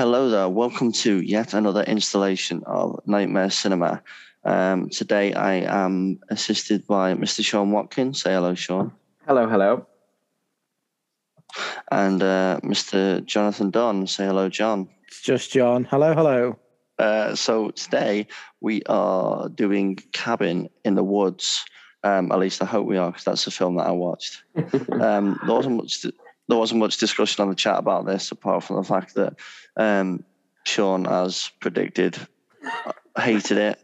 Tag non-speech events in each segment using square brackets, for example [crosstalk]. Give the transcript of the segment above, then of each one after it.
Hello there. Welcome to yet another installation of Nightmare Cinema. Um, today I am assisted by Mr. Sean Watkins. Say hello, Sean. Hello, hello. And uh, Mr. Jonathan Dunn. Say hello, John. It's just John. Hello, hello. Uh, so today we are doing Cabin in the Woods. Um, at least I hope we are, because that's the film that I watched. [laughs] um, there wasn't much. There wasn't much discussion on the chat about this, apart from the fact that um, Sean, as predicted, hated it.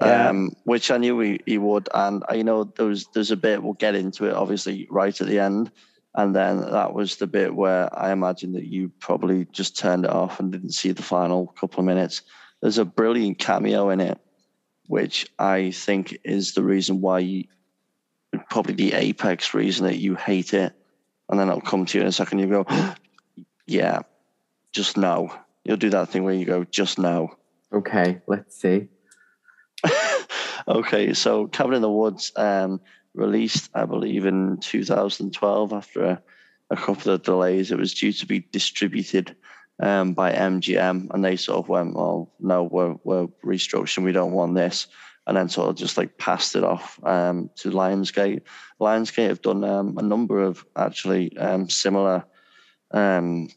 Yeah. Um, which I knew he, he would, and I you know there was there's a bit we'll get into it obviously right at the end, and then that was the bit where I imagine that you probably just turned it off and didn't see the final couple of minutes. There's a brilliant cameo in it, which I think is the reason why you probably the apex reason that you hate it, and then it'll come to you in a second. You go, [gasps] yeah, just now. You'll do that thing where you go, just now. Okay, let's see. [laughs] okay, so Cabin in the Woods um, released, I believe, in 2012 after a, a couple of delays. It was due to be distributed um, by MGM, and they sort of went, "Well, no, we're we're restructuring. We don't want this," and then sort of just like passed it off um, to Lionsgate. Lionsgate have done um, a number of actually um, similar um,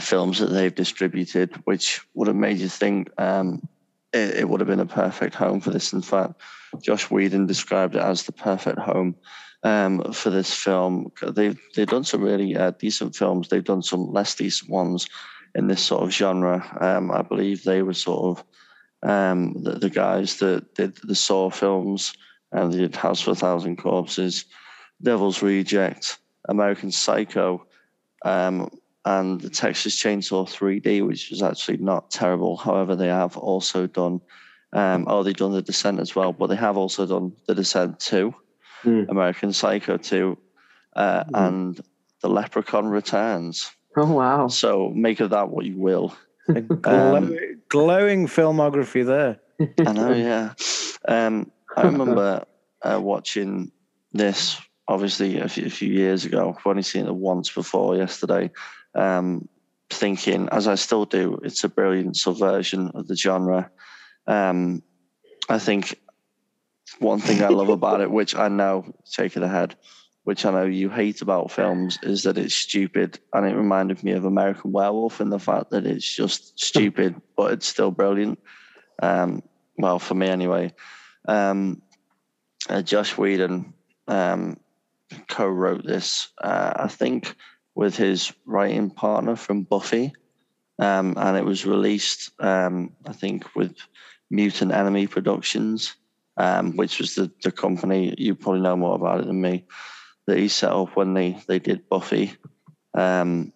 films that they've distributed, which would have made you think um, it, it would have been a perfect home for this. In fact, Josh Whedon described it as the perfect home um, for this film. They've they've done some really uh, decent films. They've done some less decent ones in this sort of genre. Um, I believe they were sort of um, the, the guys that did the Saw films and they did House for a Thousand Corpses, Devil's Reject, American Psycho. Um, and the Texas Chainsaw 3D, which was actually not terrible. However, they have also done, um, oh, they've done The Descent as well, but they have also done The Descent 2, Hmm. American Psycho 2, uh, Hmm. and The Leprechaun Returns. Oh wow. So make of that what you will. [laughs] A glow- glowing filmography there. I know, yeah. Um, I remember uh, watching this obviously a few, a few years ago. I've only seen it once before yesterday. Um, thinking, as I still do, it's a brilliant subversion of the genre. Um, I think one thing I love about it, which I know, take it ahead, which I know you hate about films, is that it's stupid. And it reminded me of American Werewolf in the fact that it's just stupid, but it's still brilliant. Um, well, for me anyway. Um, uh, Josh Whedon um, co-wrote this, uh, I think, with his writing partner from Buffy, um, and it was released, um, I think, with Mutant Enemy Productions, um, which was the, the company you probably know more about it than me that he set up when they they did Buffy. Um,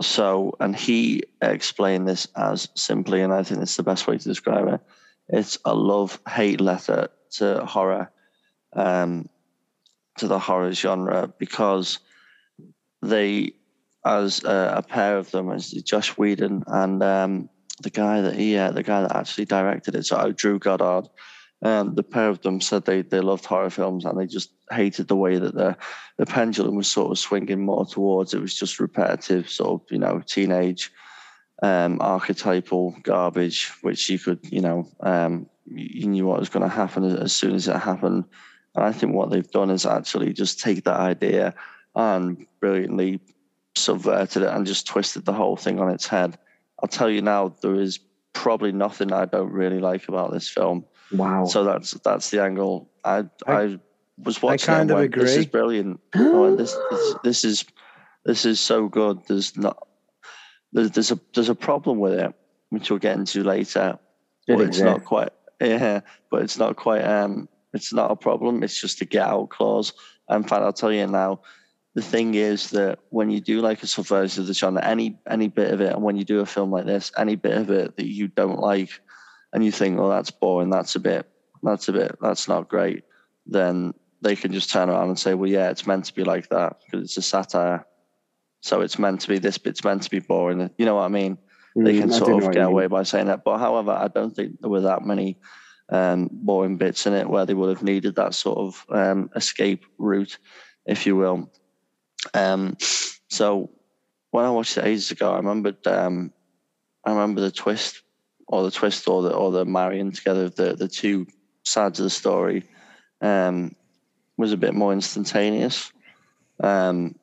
so, and he explained this as simply, and I think it's the best way to describe it. It's a love hate letter to horror, um, to the horror genre, because they, as a, a pair of them, as Josh Whedon and um, the guy that he, uh, the guy that actually directed it, so Drew Goddard, um, the pair of them said they they loved horror films and they just hated the way that the the pendulum was sort of swinging more towards. It was just repetitive sort of you know teenage um, archetypal garbage, which you could, you know, um, you knew what was going to happen as soon as it happened. And I think what they've done is actually just take that idea and brilliantly subverted it and just twisted the whole thing on its head. I'll tell you now, there is probably nothing I don't really like about this film. Wow. So that's that's the angle. I I, I- was watching I kind it and of agree. This is brilliant. Went, this, this this is this is so good. There's not there's there's a there's a problem with it, which we'll get into later. But it's not quite yeah, but it's not quite um it's not a problem. It's just a get out clause. In fact, I'll tell you now. The thing is that when you do like a subversion of the genre, any any bit of it, and when you do a film like this, any bit of it that you don't like, and you think, oh, that's boring, that's a bit, that's a bit, that's not great, then they can just turn around and say, well, yeah, it's meant to be like that because it's a satire. So it's meant to be this bit's meant to be boring. You know what I mean? They Mm, can I sort of get away by saying that. But however, I don't think there were that many um, boring bits in it where they would have needed that sort of um, escape route, if you will. Um, so when I watched it ages ago, I remembered um, I remember the twist or the twist or the or the marrying together of the the two sides of the story um, was a bit more instantaneous. Um,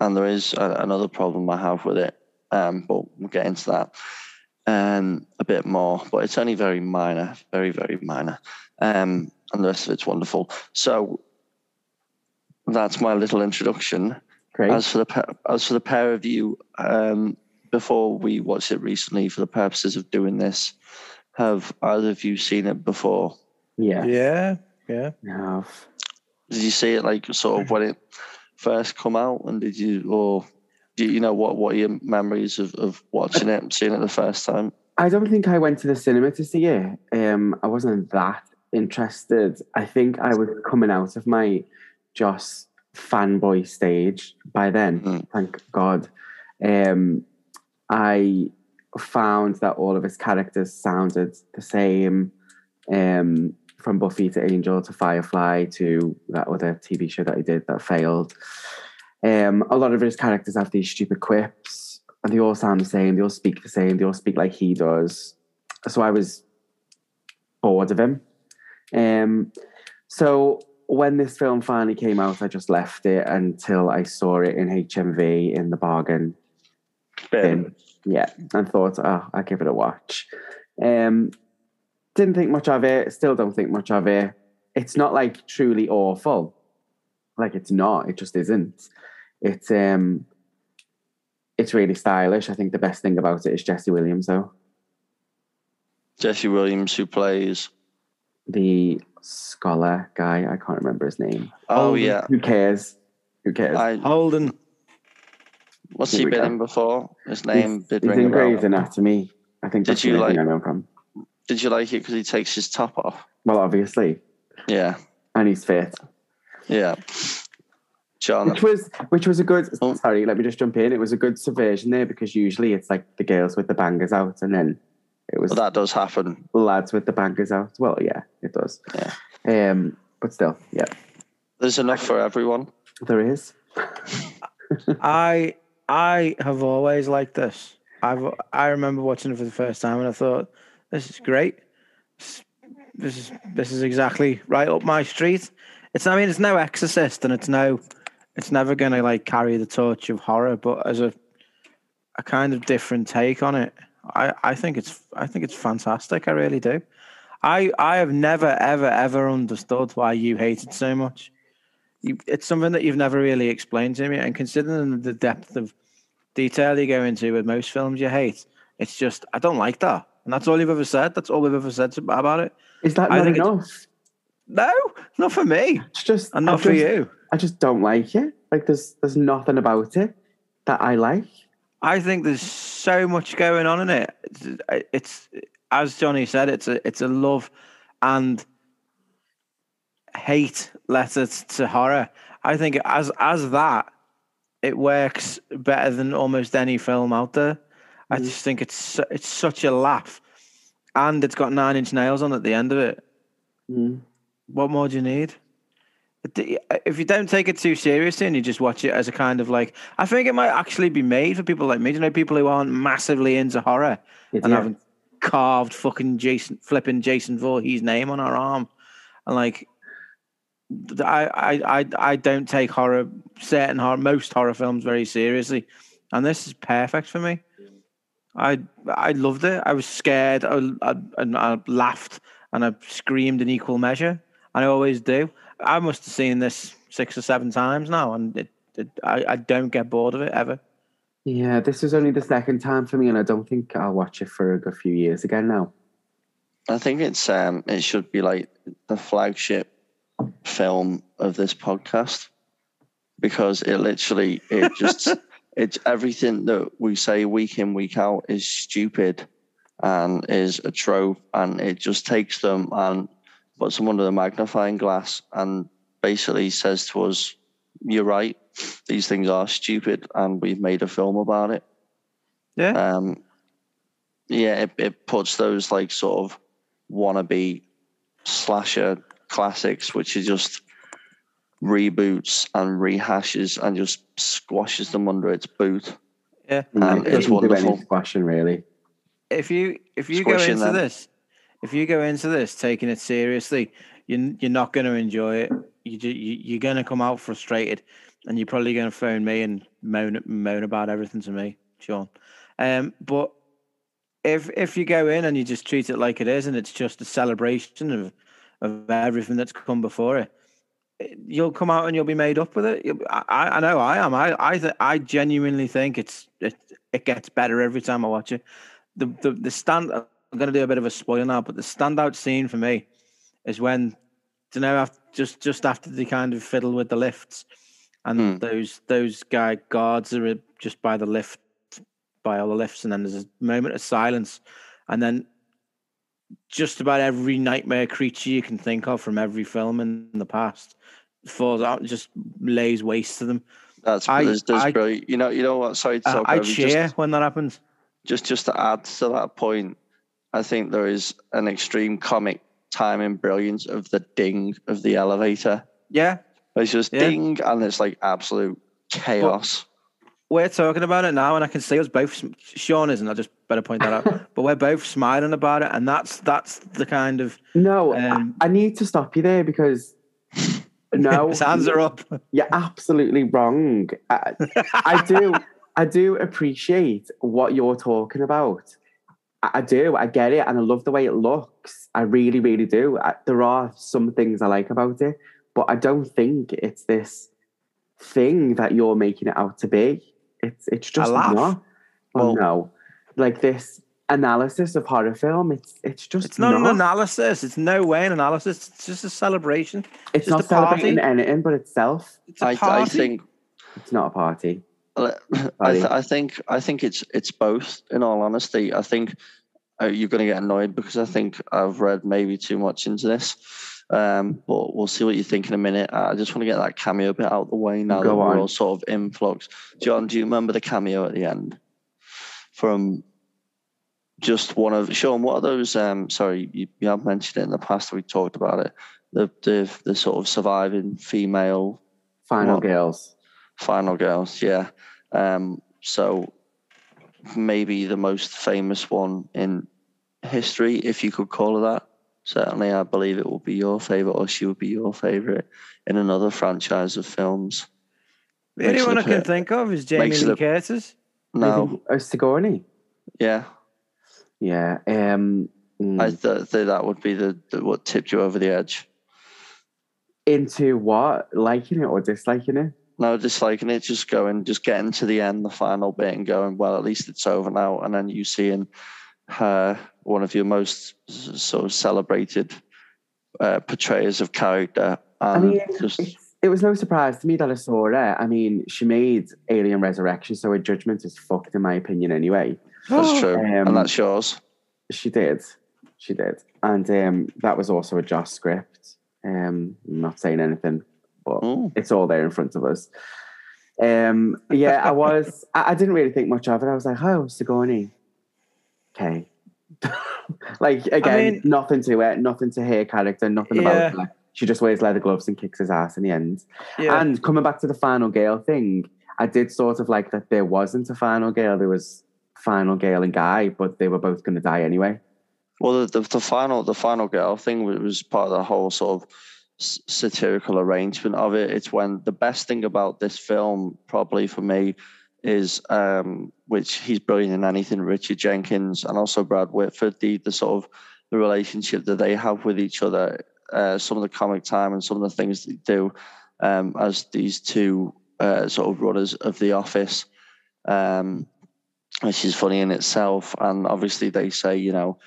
and there is a, another problem I have with it, um, but we'll get into that um, a bit more. But it's only very minor, very very minor, um, and the rest of it's wonderful. So that's my little introduction. Great. As for the as for the pair of you, um, before we watched it recently, for the purposes of doing this, have either of you seen it before? yeah. Yeah, yeah. No. Did you see it like sort of when it first come out, and did you or do you know what what are your memories of, of watching it, seeing it the first time? I don't think I went to the cinema to see it. Um, I wasn't that interested. I think I was coming out of my Joss fanboy stage by then. Mm. Thank God. Um, I found that all of his characters sounded the same. Um, from Buffy to Angel to Firefly to that other TV show that he did that failed. Um, a lot of his characters have these stupid quips, and they all sound the same. They all speak the same. They all speak like he does. So I was bored of him. Um, so when this film finally came out, I just left it until I saw it in HMV in the bargain bin. Yeah, and thought, oh, I'll give it a watch. Um, didn't think much of it. Still don't think much of it. It's not like truly awful. Like it's not. It just isn't. It's um, it's really stylish. I think the best thing about it is Jesse Williams, though. Jesse Williams, who plays. The scholar guy. I can't remember his name. Oh Holden. yeah, Who cares? Who cares? I, Holden. what's Here he been go. in before? His name he's, did he's ring in Grey's bell. Anatomy. I think Did that's you the only thing like- I know him from. Did you like it because he takes his top off? Well, obviously, Yeah, and he's fit. Yeah. John, which was which was a good Oh. sorry let me just jump in it was a good subversion there because usually it's like the girls with the bangers out and then it was well, that does happen. lads with the bangers out well yeah it does Yeah. um but still yeah There's enough for everyone. there is I I have always liked this. I've I remember watching it for the first time and I thought this is great. This, this is this is exactly right up my street. It's I mean it's no Exorcist and it's no it's never going to like carry the torch of horror, but as a a kind of different take on it, I I think it's I think it's fantastic. I really do. I I have never ever ever understood why you hate it so much. You, it's something that you've never really explained to me, and considering the depth of detail you go into with most films you hate, it's just I don't like that, and that's all you've ever said. That's all we've ever said about it. is that I not enough No, not for me, it's just and not for you. I just don't like it like there's there's nothing about it that I like I think there's so much going on in it. It's, it's as Johnny said, it's a it's a love and hate letter to horror. I think as as that, it works better than almost any film out there. I Mm. just think it's it's such a laugh, and it's got nine inch nails on at the end of it. Mm. What more do you need? If you don't take it too seriously and you just watch it as a kind of like, I think it might actually be made for people like me. Do you know people who aren't massively into horror and Idiot. haven't carved fucking Jason, flipping Jason Voorhees' name on our arm, and like, I, I, I, I don't take horror, certain horror, most horror films very seriously, and this is perfect for me. I, I loved it. I was scared, I, I, and I laughed, and I screamed in equal measure, I always do. I must have seen this six or seven times now, and it, it, I, I don't get bored of it ever. yeah this is only the second time for me and I don't think I'll watch it for a good few years again now I think it's um it should be like the flagship film of this podcast because it literally it [laughs] just it's everything that we say week in week out is stupid and is a trope and it just takes them and puts them under the magnifying glass and basically says to us you're right these things are stupid and we've made a film about it Yeah. um, yeah, it, it puts those like sort of wannabe slasher classics, which are just reboots and rehashes and just squashes them under its boot. Yeah. Um, it it's doesn't do any wonderful. squashing really. if you if you go into them. this if you go into this taking it seriously you you're not going to enjoy it You, you, you're going to come out frustrated and you're probably going to phone me and moan moan about everything to me Sean um but if if you go in and you just treat it like it is and it's just a celebration of of everything that's come before it you'll come out and you'll be made up with it. I, I I know I am. I I th- I genuinely think it's it it gets better every time I watch it. The the the stand. I'm going to do a bit of a spoiler now, but the standout scene for me is when, you know, after, just just after they kind of fiddle with the lifts, and Hmm. those those guy guards are just by the lift, by all the lifts, and then there's a moment of silence, and then just about every nightmare creature you can think of from every film in the past falls out, and just lays waste to them. That's I- there's, there's I- brilliant. You know, you know what? Sorry to Uh, talk I over cheer Just, when that happens. just just to add to that point, I think there is an extreme comic timing brilliance of the ding of the elevator. Yeah, It's just Yeah. ding, and it's like absolute chaos. we're talking about it now, and I can see us both. Sean isn't. I just better point that out. [laughs] but we're both smiling about it, and that's that's the kind of No, I- Um, I, need to stop you there because [laughs] no, his hands are up. You're absolutely wrong. I, I do, [laughs] I do appreciate what you're talking about. I, I do. I get it, and I love the way it looks. I really, really do. I, there are some things I like about it, but I don't think it's this thing that you're making it out to be. It's it's just laugh. not. Well, Well- no, like this analysis of horror film. It's it's just It's not, not. an analysis. It's no way an analysis. It's just a celebration. it's just not a party. celebrating anything but itself. It's a I, party. I think It's not a party. [coughs] I, th- I think I think it's it's both. In all honesty, I think uh, you're going to get annoyed because I think I've read maybe too much into this. Um, but we'll see what you think in a minute. I just want to get that cameo bit out of the way now Go that we're on. all sort of in flux. John, do you remember the cameo at the end from just one of Sean? What are those? Um, sorry, you, you have mentioned it in the past. We talked about it. The the the sort of surviving female Final girls. Final girls yeah um so maybe the most famous one in history if you could call her that certainly i believe it will be your favorite or she would be your favorite in another franchise of films the only makes it one I a can think of is Jamie makes it Lee Curtis. no Oh, Sigourney. yeah Yeah. Um, mm, i th- think that would be the, the what tipped you over the edge into what? Liking it or disliking it? No disliking it just going just getting to the end the final bit and going well at least it's over now and then you seeing her one of your most sort of celebrated uh, portrayers of character I mean, just it was no surprise to me that I saw her. I mean, she made Alien Resurrection, so her judgment is fucked, in my opinion, anyway. [gasps] that's true Um, and that's yours She did. She did. And um, that was also a Joss script. Um, I'm not saying anything, but Oh, it's all there in front of us. Um, yeah, I was. [laughs] I, I didn't really think much of it. I was like, "Oh, Sigourney, okay." [laughs] like again, mean- nothing to it, nothing to her character, nothing Yeah. about her. She just wears leather gloves and kicks his ass in the end. Yeah, And coming back to the final girl thing, I did sort of like that there wasn't a final girl. There was final girl and guy, but they were both going to die anyway. well, the, the, the final the final girl thing was part of the whole sort of satirical arrangement of it. It's when the best thing about this film, probably for me, is um, which he's brilliant in anything. Richard Jenkins and also Brad Whitford, the the sort of the relationship that they have with each other, uh, some of the comic time and some of the things they do um, as these two uh, sort of runners of the office. Um, which is funny in itself. And obviously, they say, you know,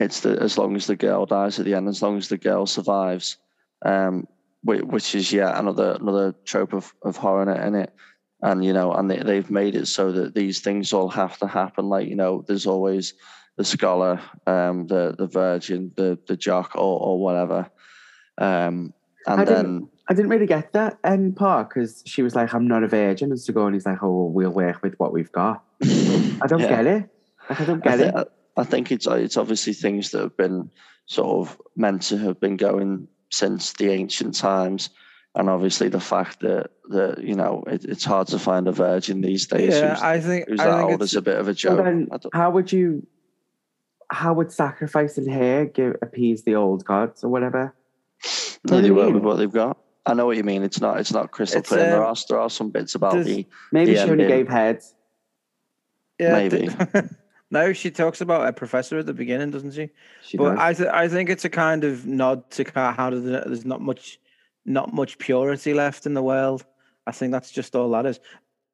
it's the as long as the girl dies at the end, as long as the girl survives, um, whi- which is yeah another another trope of, of horror in it. And you know, and they, they've made it so that these things all have to happen. Like you know, there's always the scholar, um, the the virgin, the the jock, or or whatever. Um, and I then I didn't really get that end part because she was like, "I'm not a virgin," and Sigourney's like, "Oh, well, work with what we've got." [laughs] I don't Yeah. get it. I don't I, get it. I think it's it's obviously things that have been sort of meant to have been going since the ancient times. and obviously the fact that that you know it, it's hard to find a virgin these days Yeah, who's, I think who's I that think old it's, is a bit of a joke. then, how would you? How would sacrificing her give appease the old gods or whatever? they what do I work with what they've got. I know what you mean. It's not. It's not crystal It's, clear. there um, are there are some bits about there's- the Maybe The she only gave heads. yeah, maybe. [laughs] the- no, she talks about a professor at the beginning, doesn't she? She but does. I th- I think it's a kind of nod to how the, there's not much not much purity left in the world. I think that's just all that is.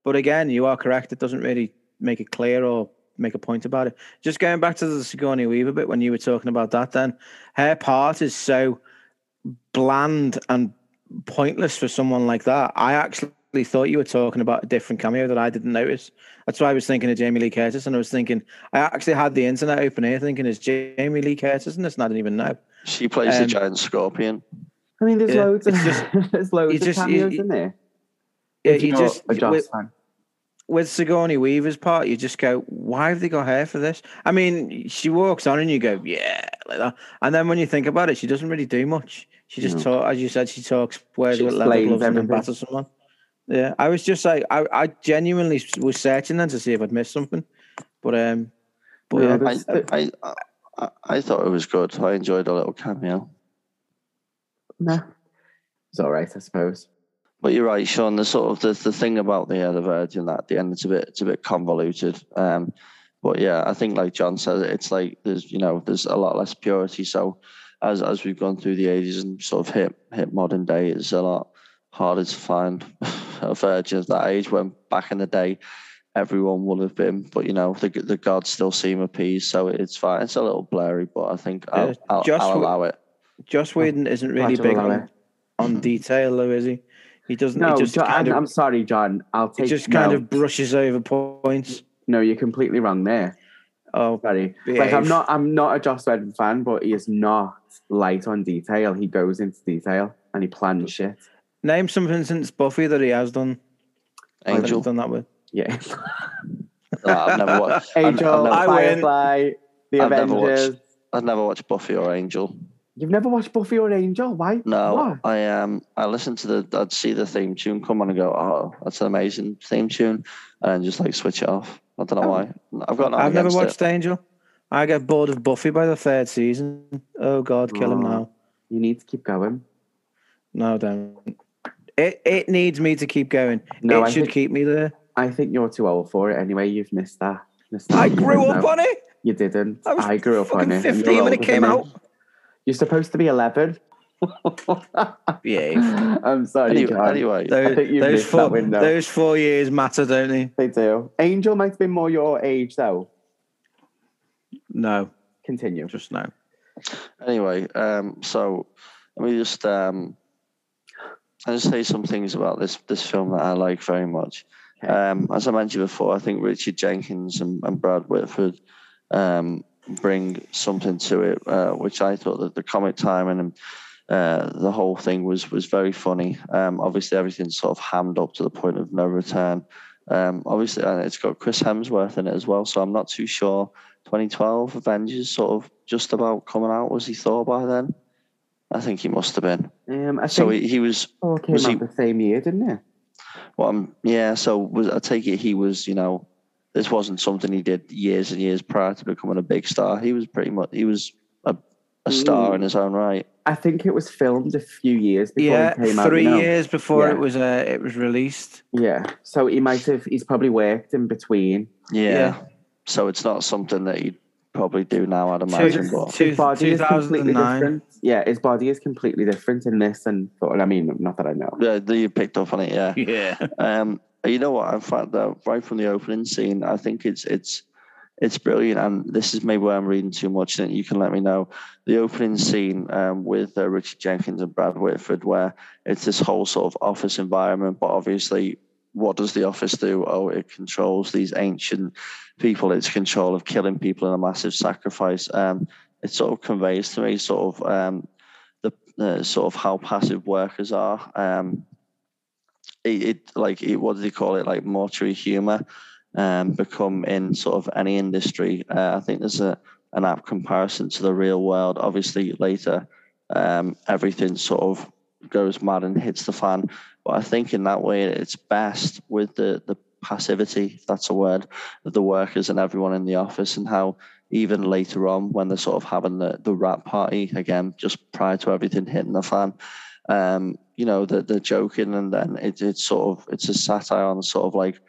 But again, you are correct. It doesn't really make it clear or make a point about it. Just going back to the Sigourney Weaver bit when you were talking about that, then her part is so bland and pointless for someone like that. I actually thought you were talking about a different cameo that I didn't notice. That's why I was thinking of Jamie Lee Curtis, and I was thinking I actually had the internet open here, thinking is Jamie Lee Curtis in this, and I didn't even know. she plays the um, giant scorpion. I mean, there's yeah, loads. Of, it's just- [laughs] there's loads of just- cameos you- in there. Yeah, If you you're just with, fan. with Sigourney Weaver's part, you just go, "Why have they got hair for this?" I mean, she walks on and you go, "Yeah," like that. And then when you think about it, she doesn't really do much. She just No. talk, as you said, she talks words She with leather explains gloves and then everything. batters someone. Yeah, I was just like, I, I genuinely was searching then to see if I'd missed something, but um, but No, yeah, but- I, I, I, I, I thought it was good. I enjoyed a little cameo. Nah. It's all right, I suppose. But you're right, Sean. The sort of the, the thing about the the Virgin that at the end it's a bit it's a bit convoluted. Um, but yeah, I think like John said, it's like there's you know there's a lot less purity. So as as we've gone through the ages and sort of hit hit modern day, it's a lot harder to find [laughs] a virgin of that age. When back in the day, everyone would have been. But you know the the gods still seem appeased, so it's fine. It's a little blurry, but I think I'll, Yeah, I'll, just I'll allow it. Joss Whedon isn't really big on, it. on mm. detail, though, is he? He doesn't. No, he just John, kind I'm, of, I'm sorry, John. I'll he take. just kind no, of brushes over points. No, you're completely wrong there. Oh, Sorry. Like I'm not. I'm not a Joss Whedon fan, but he is not light on detail. He goes into detail and he plans shit. Name something since Buffy that he has done. Angel. done that with. Yeah. [laughs] No, I've never watched. I've- I've never- I win. The I've never watched- Avengers. I've never watched Buffy or Angel. You've never watched Buffy or Angel? Why? No, What? I um I listen to the I'd see the theme tune come on and go, oh, that's an amazing theme tune, and then just like switch it off. I don't know Oh. why. I've got. I've never against watched Angel. I get bored of Buffy by the third season. Oh God, kill him now. You need to keep going. No, don't. It it needs me to keep going. No, it I should think- keep me there. I think you're too old for it anyway. You've missed that. Missed that. I grew up know. on it. You didn't. I was I grew up on it. you're 15 when it came than me. out. You're supposed to be 11. [laughs] Yeah. [laughs] I'm sorry, Anyway, John. anyway, Those, think you've those missed that four window. those four years matter, don't they? They do. Angel might have been more your age, though. No, Continue. just no. anyway, um, so let me just um, I'll just say some things about this this film that I like very much. Okay. Um, as I mentioned before, I think Richard Jenkins and, and Brad Whitford um, bring something to it, uh, which I thought that the comic timing and uh, the whole thing was was very funny. Um, obviously, everything's sort of hammed up to the point of no return. Um, obviously, it's got Chris Hemsworth in it as well, so I'm not too sure. 2012 Avengers sort of just about coming out. Was he Thor by then? I think he must have been. Um, I So think he, he was Thor came was out he- the same year, didn't it? Well, um, yeah. So was I take it he was, you know, this wasn't something he did years and years prior to becoming a big star. He was pretty much he was a, a star Mm. in his own right. I think it was filmed a few years before Yeah, it came out. three you know? years before Yeah. it was uh, it was released. Yeah. So he might have, he's probably worked in between. Yeah. Yeah. So it's not something that he'd probably do now. I'd imagine. Two- But two- his body is completely 2009. different. Yeah, his body is completely different in this and Thor. I mean, not that I know. yeah, you picked up on it. Yeah. [laughs] Yeah. Um, you know what? I found that right from the opening scene, I think it's it's it's brilliant. And this is maybe where I'm reading too much, and you can let me know. The opening scene um, with uh, Richard Jenkins and Brad Whitford, where it's this whole sort of office environment, but obviously, what does the office do? Oh, it controls these ancient people. It's control of killing people in a massive sacrifice. Um, it sort of conveys to me sort of um, the uh, sort of how passive workers are. Um, it, it like it, what do they call it like mortuary humor um become in sort of any industry uh, i think there's a an apt comparison to the real world obviously later um everything's sort of goes mad and hits the fan. But I think in that way, it's best with the the passivity, that's a word, of the workers and everyone in the office, and how even later on when they're sort of having the the wrap party again, just prior to everything hitting the fan. Um, you know, that they're joking, and then it, it's sort of it's a satire on sort of like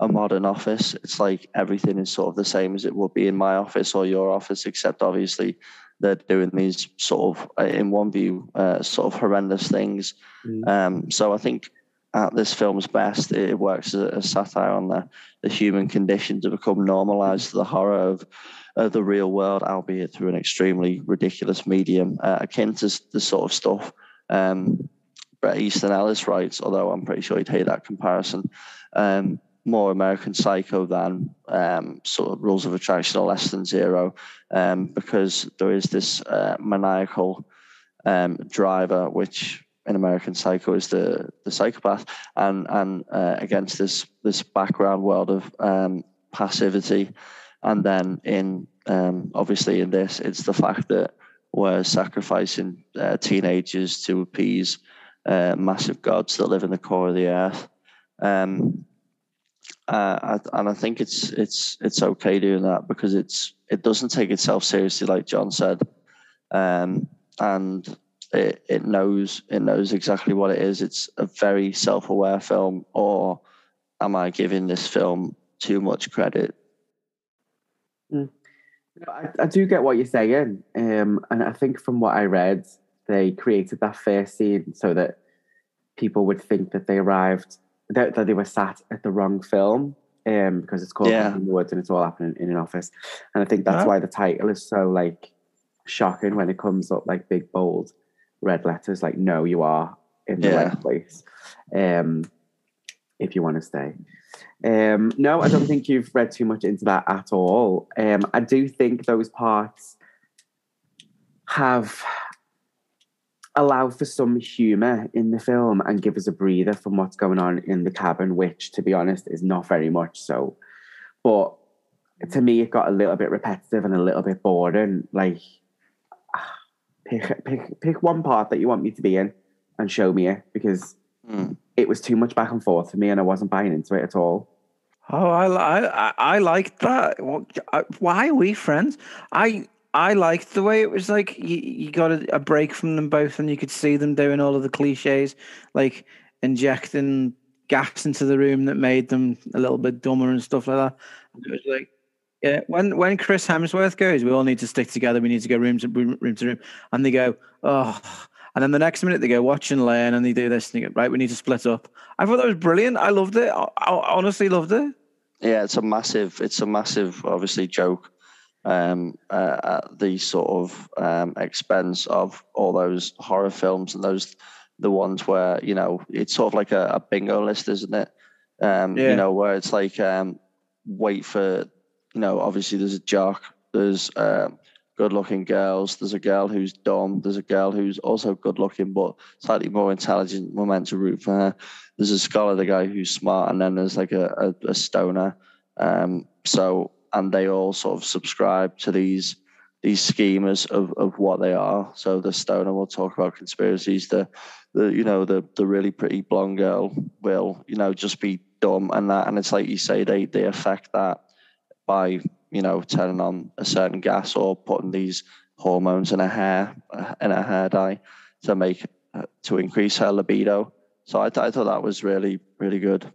a modern office. It's like everything is sort of the same as it would be in my office or your office, except obviously they're doing these sort of, uh, in one view, uh, sort of horrendous things. Mm. Um, so I think at this film's best, it works as a satire on the, the human condition to become normalized to the horror of, of the real world, albeit through an extremely ridiculous medium, uh, akin to the sort of stuff um, Bret Easton Ellis writes, although I'm pretty sure he'd hate that comparison. Um, more American Psycho than um, sort of Rules of Attraction or Less Than Zero, um, because there is this uh, maniacal um, driver, which in American Psycho is the the psychopath, and and uh, against this this background world of um, passivity, and then in um, obviously in this, it's the fact that we're sacrificing uh, teenagers to appease uh, massive gods that live in the core of the earth. Um, uh, and I think it's it's it's okay doing that because it's it doesn't take itself seriously, like John said, um, and it, it knows it knows exactly what it is. It's a very self-aware film, or am I giving this film too much credit? Mm. I, I, do get what you're saying, um, and I think from what I read, they created that first scene so that people would think that they arrived that, that they were sat at the wrong film um, because it's called yeah. in the Woods and it's all happening in an office. And I think that's yeah. why the title is so like shocking when it comes up like big bold red letters like no you are in the yeah. right place um, if you want to stay. Um, no, I don't think you've read too much into that at all. Um, I do think those parts have allow for some humor in the film and give us a breather from what's going on in the cabin, which, to be honest, is not very much so. But to me, it got a little bit repetitive and a little bit boring. Like, [sighs] pick pick pick one part that you want me to be in and show me it because mm. it was too much back and forth for me, and I wasn't buying into it at all. Oh, I I I liked that. Why are we friends? I I liked the way it was like you, you got a, a, break from them both, and you could see them doing all of the cliches, like injecting gas into the room that made them a little bit dumber and stuff like that. It was like, yeah, when when Chris Hemsworth goes, we all need to stick together. We need to go room to room, room to room, and they go, oh. And then the next minute they go watch and learn, and they do this, and they go, right, we need to split up. I thought that was brilliant. I loved it. I, I honestly loved it. Yeah, it's a massive, it's a massive, obviously joke um, uh, at the sort of um, expense of all those horror films and those the ones where you know it's sort of like a, a bingo list, isn't it? Um, yeah. You know where it's like um, wait for you know obviously there's a jock, there's um, good-looking girls, there's a girl who's dumb, there's a girl who's also good-looking but slightly more intelligent. We're meant to root for her. There's a scholar, the guy who's smart, and then there's like a, a, a stoner. Um, so and they all sort of subscribe to these these schemas of, of what they are. So the stoner will talk about conspiracies. The the you know the the really pretty blonde girl will you know just be dumb and that. And it's like you say they they affect that by you know turning on a certain gas or putting these hormones in a hair in a hair dye to make uh, to increase her libido. So I, th- I thought that was really really good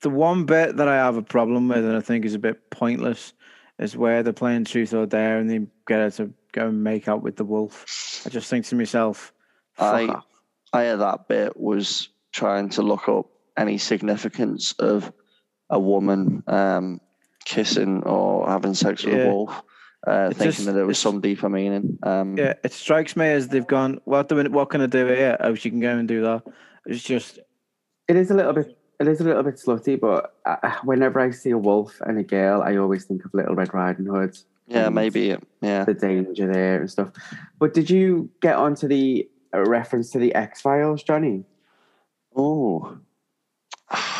the one bit that I have a problem with, and I think is a bit pointless, is where they're playing truth or dare, and they get her to go and make out with the wolf. I just think to myself, I, off. I had that bit was trying to look up any significance of a woman um, kissing or having sex with yeah. a wolf. Uh, thinking just, that there was some deeper meaning. Um, yeah, it strikes me as they've gone. What do we, what can I do here? Oh, she can go and do that. It's just. It is a little bit it is a little bit slutty, but uh, whenever I see a wolf and a girl, I always think of Little Red Riding Hood. Yeah, maybe. Yeah. The danger there and stuff. But did you get onto the uh, reference to the X Files, Johnny? Oh,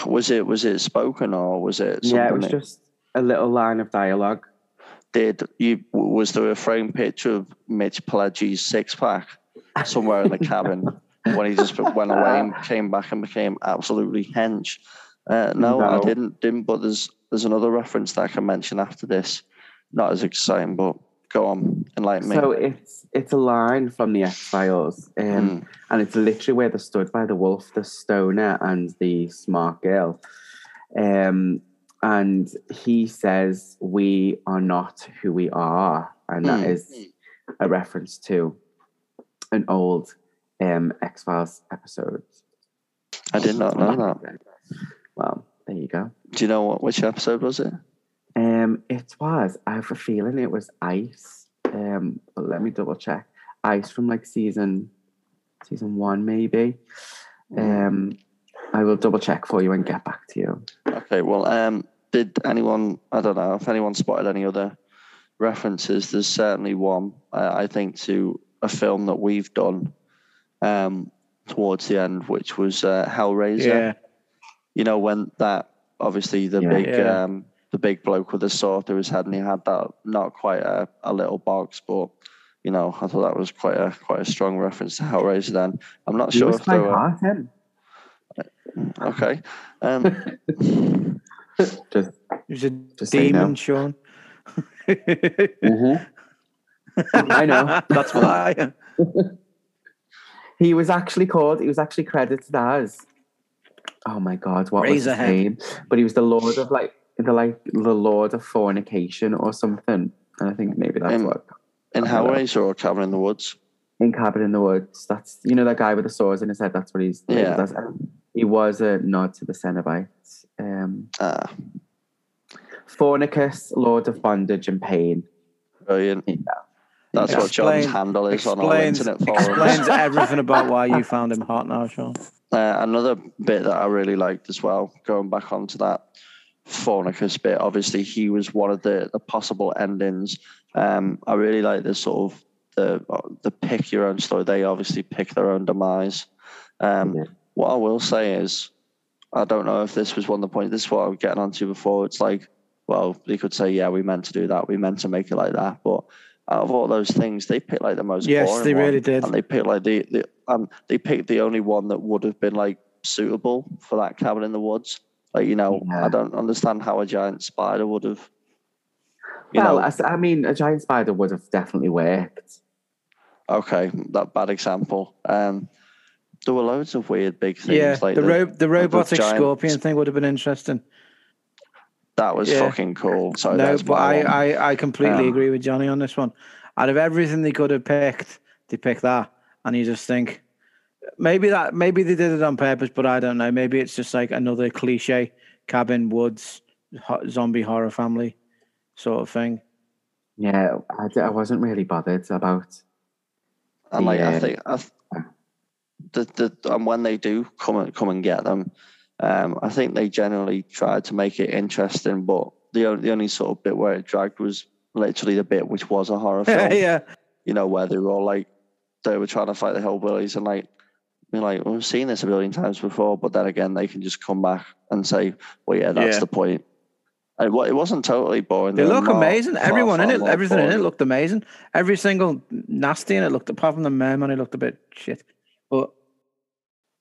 was it was it spoken or was it? Yeah, it was that... just a little line of dialogue. Did you was there a framed picture of Mitch Pileggi's six pack somewhere in the cabin? [laughs] when he just went [laughs] away and came back and became absolutely hench. Uh, no, I didn't. Didn't. But there's there's another reference that I can mention after this. Not as exciting, but go on, enlighten me. So it's it's a line from the X Files, um, Mm. and it's literally where they stood by the wolf, the stoner, and the smart girl. Um, and he says, "We are not who we are," and that Mm. is a reference to an old um, X Files episodes. I did not know that. Well, there you go. Do you know what which episode was it? Um, it was. I have a feeling it was Ice. Um, but let me double check. Ice from like season season one, maybe. Um, I will double check for you and get back to you. Okay, well, um, did anyone? I don't know if anyone spotted any other references. There's certainly one. Uh, I think to a film that we've done um, towards the end, which was uh, Hellraiser. Yeah. You know when that obviously the Yeah. big Yeah. um, the big bloke with the sword through his head, and he had that not quite a, a little box, but you know I thought that was quite a quite a strong reference to Hellraiser. Then I'm not He sure if there were him. okay. Um, [laughs] Just, He was a just so you know. demon, Sean. Mhm. [laughs] I know. [laughs] That's why. He was actually called. He was actually credited as. Oh my god! What was his Razorhead. name? But he was the lord of like the like the lord of fornication or something. And I think maybe that's Um, what in I don't know. Or Cabin in the Woods. in Cabin in the Woods. That's you know that guy with the swords in his head. That's what he's. Yeah. That's, he was a nod to the Cenobites. Um, Ah, Fornicus, Lord of Bondage and Pain. brilliant. Yeah. That's what John's handle is on all internet forums. explains [laughs] everything about why you found him hot now, Sean. Uh, another bit that I really liked as well, going back onto that Fornicus bit, obviously he was one of the, the possible endings. Um, I really like this sort of the the pick your own story. They obviously pick their own demise. Um, Yeah. What I will say is, I don't know if this was one of the points. This is what I was getting onto before. It's like, well, they could say, yeah, we meant to do that. We meant to make it like that. But out of all those things, they picked like the most Yes, boring they one. really did. and they picked like the, the um they picked the only one that would have been like suitable for that cabin in the woods. Like you know, Yeah. I don't understand how a giant spider would have. You well, know, I s- I, mean, a giant spider would have definitely worked. okay, that bad example. Um, there were loads of weird big things. Yeah, like the, ro- the robotic giant- scorpion thing would have been interesting. That was yeah. fucking cool. Sorry, no, but I. I, I completely Um, agree with Johnny on this one. Out of everything they could have picked, they picked that, and you just think maybe that maybe they did it on purpose, but I don't know. Maybe it's just like another cliche cabin woods zombie horror family sort of thing. Yeah, I, d- I wasn't really bothered about. And like I think I, th- the the and when they do come and come and get them, um, I think they generally tried to make it interesting. But the only the only sort of bit where it dragged was literally the bit which was a horror [laughs] film. yeah, You know where they were all like they were trying to fight the hillbillies and like. You're like, well, we've seen this a billion times before, but then again, they can just come back and say, "Well, yeah, that's Yeah. the point." And it, wasn't totally boring. they look amazing. Everyone in it, everything in it looked amazing. Every single nasty in it looked apart from the merman, it looked a bit shit. But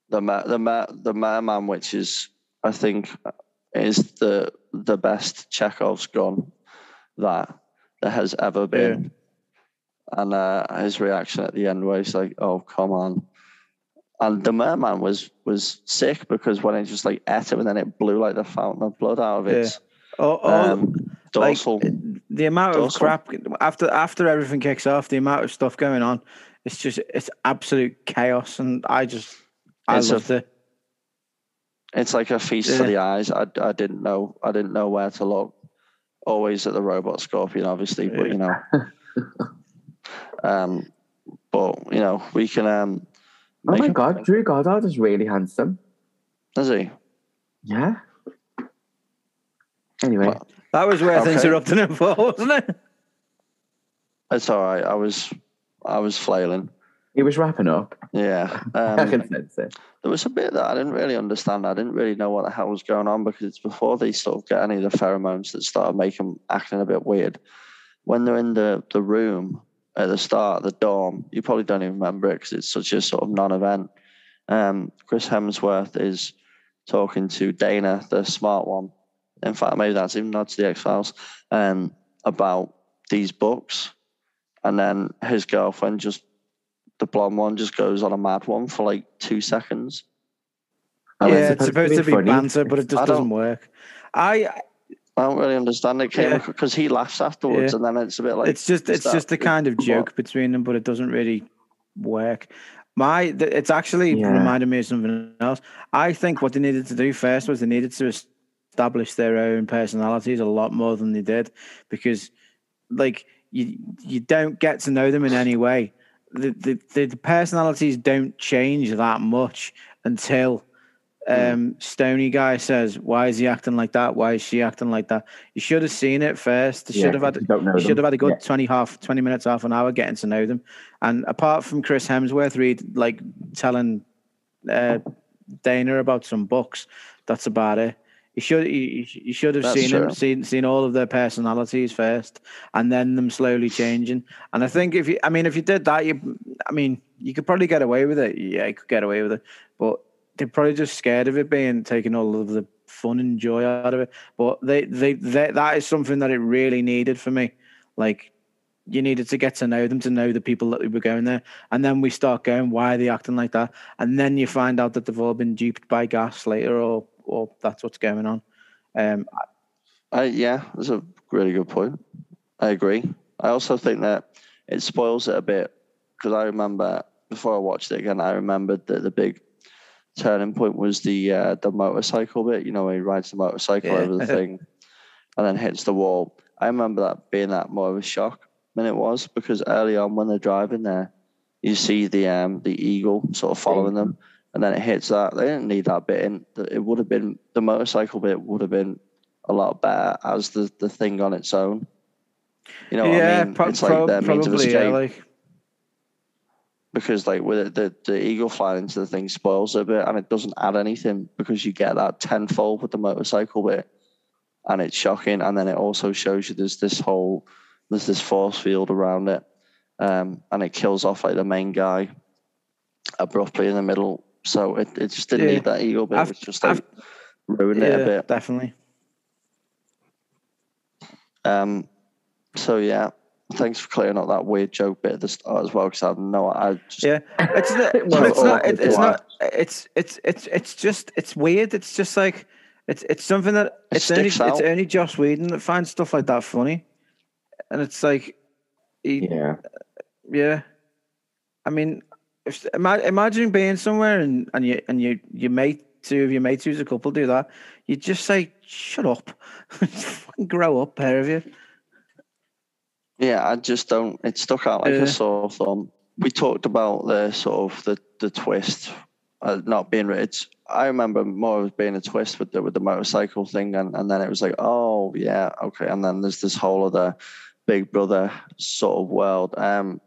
the ma- the ma- the merman, which is I think is the the best Chekhov's gun that there has ever been. And uh, his reaction at the end, where he's like, "Oh, come on!" And the merman was was sick because when it just like ate him, and then it blew like the fountain of blood out of its all, all, um, like, the amount of Dorsal. crap after after everything kicks off, the amount of stuff going on, it's just it's absolute chaos, and I just It's a- loved it. It's like a feast for the eyes. I, I didn't know I didn't know where to look. Always at the robot scorpion, obviously, but you know. [laughs] um, but you know we can. Um, Oh make my a- god, Drew Goddard is really handsome. Is he? Yeah. Anyway, Well, That was worth Okay. interrupting [laughs] him for, wasn't it? It's all right. I was I was flailing. He was wrapping up. Yeah. [laughs] I Um, can sense it. there was a bit that I didn't really understand. I didn't really know what the hell was going on because it's before they sort of get any of the pheromones that started making them acting a bit weird. When they're in the, the room at the start, of the dorm, you probably don't even remember it because it's such a sort of non-event. um, Chris Hemsworth is talking to Dana, the smart one. In fact, maybe that's even not to the X Files, um, about these books, and then his girlfriend just the blonde one just goes on a mad one for like two seconds. And yeah, it's supposed to be funny. banter, but it just doesn't work. I I don't really understand it Yeah. because he laughs afterwards, Yeah. and then it's a bit like it's just it's that- just a kind of what? joke between them, but it doesn't really work. My th- it's actually Yeah. reminded me of something else. I think what they needed to do first was they needed to establish their own personalities a lot more than they did, because like you you don't get to know them in any way. The the, the, personalities don't change that much until um Stony guy says, Why is he acting like that? Why is she acting like that? You should have seen it first. They Yeah, should have had you you should have had a good Yeah. 20 half 20 minutes half an hour getting to know them and apart from chris hemsworth read like telling uh, dana about some books that's about it you should you, you should have That's seen them true. seen seen all of their personalities first and then them slowly changing. And i think if you i mean if you did that you i mean you could probably get away with it. Yeah you could get away with it. But they're probably just scared of it being taking all of the fun and joy out of it. But they, they they that is something that it really needed for me. Like you needed to get to know them to know the people that we were going there. And then we start going why are they acting like that? And then you find out that they've all been duped by gas later or or that's what's going on um I, yeah, that's a really good point. I agree. I also think that it spoils it a bit because I remember before I watched it again, I remembered that the big turning point was the uh, the motorcycle bit. You know, where he rides the motorcycle Yeah. over the [laughs] thing and then hits the wall. I remember that being that more of a shock than it was because early on when they're driving there, you see the um the eagle sort of following them, and then it hits that. They didn't need that bit in. It would have been the motorcycle bit would have been a lot better as the, the thing on its own. You know what yeah I mean? pro- it's like their means of escape yeah, like because like with it, the the eagle flying into the thing spoils it a bit, and it doesn't add anything because you get that tenfold with the motorcycle bit, and it's shocking. And then it also shows you there's this whole there's this force field around it, um, and it kills off like the main guy abruptly in the middle. So it, it just didn't Yeah. need that eagle bit. I've- It's just like I've- ruined it a bit. definitely Um, so yeah, thanks for clearing up that weird joke bit at the start as well, because I know I just yeah it's not, [laughs] It it's not it, it's not it's it's it's it's just it's weird it's just like it's it's something that It it's only sticks it's out. only Joss Whedon that finds stuff like that funny and it's like he, Yeah. Yeah, I mean, if imagine being somewhere and and you and you you mate two of your mates who's a couple do that, you just say, "Shut up, [laughs] grow up, pair of you." Yeah, I just don't. It stuck out like Yeah. a sore thumb. We talked about the sort of the the twist, uh, not being. rich. I remember more of being a twist with the with the motorcycle thing, and and then it was like, oh yeah, okay, and then there's this whole other Big Brother sort of world. Um,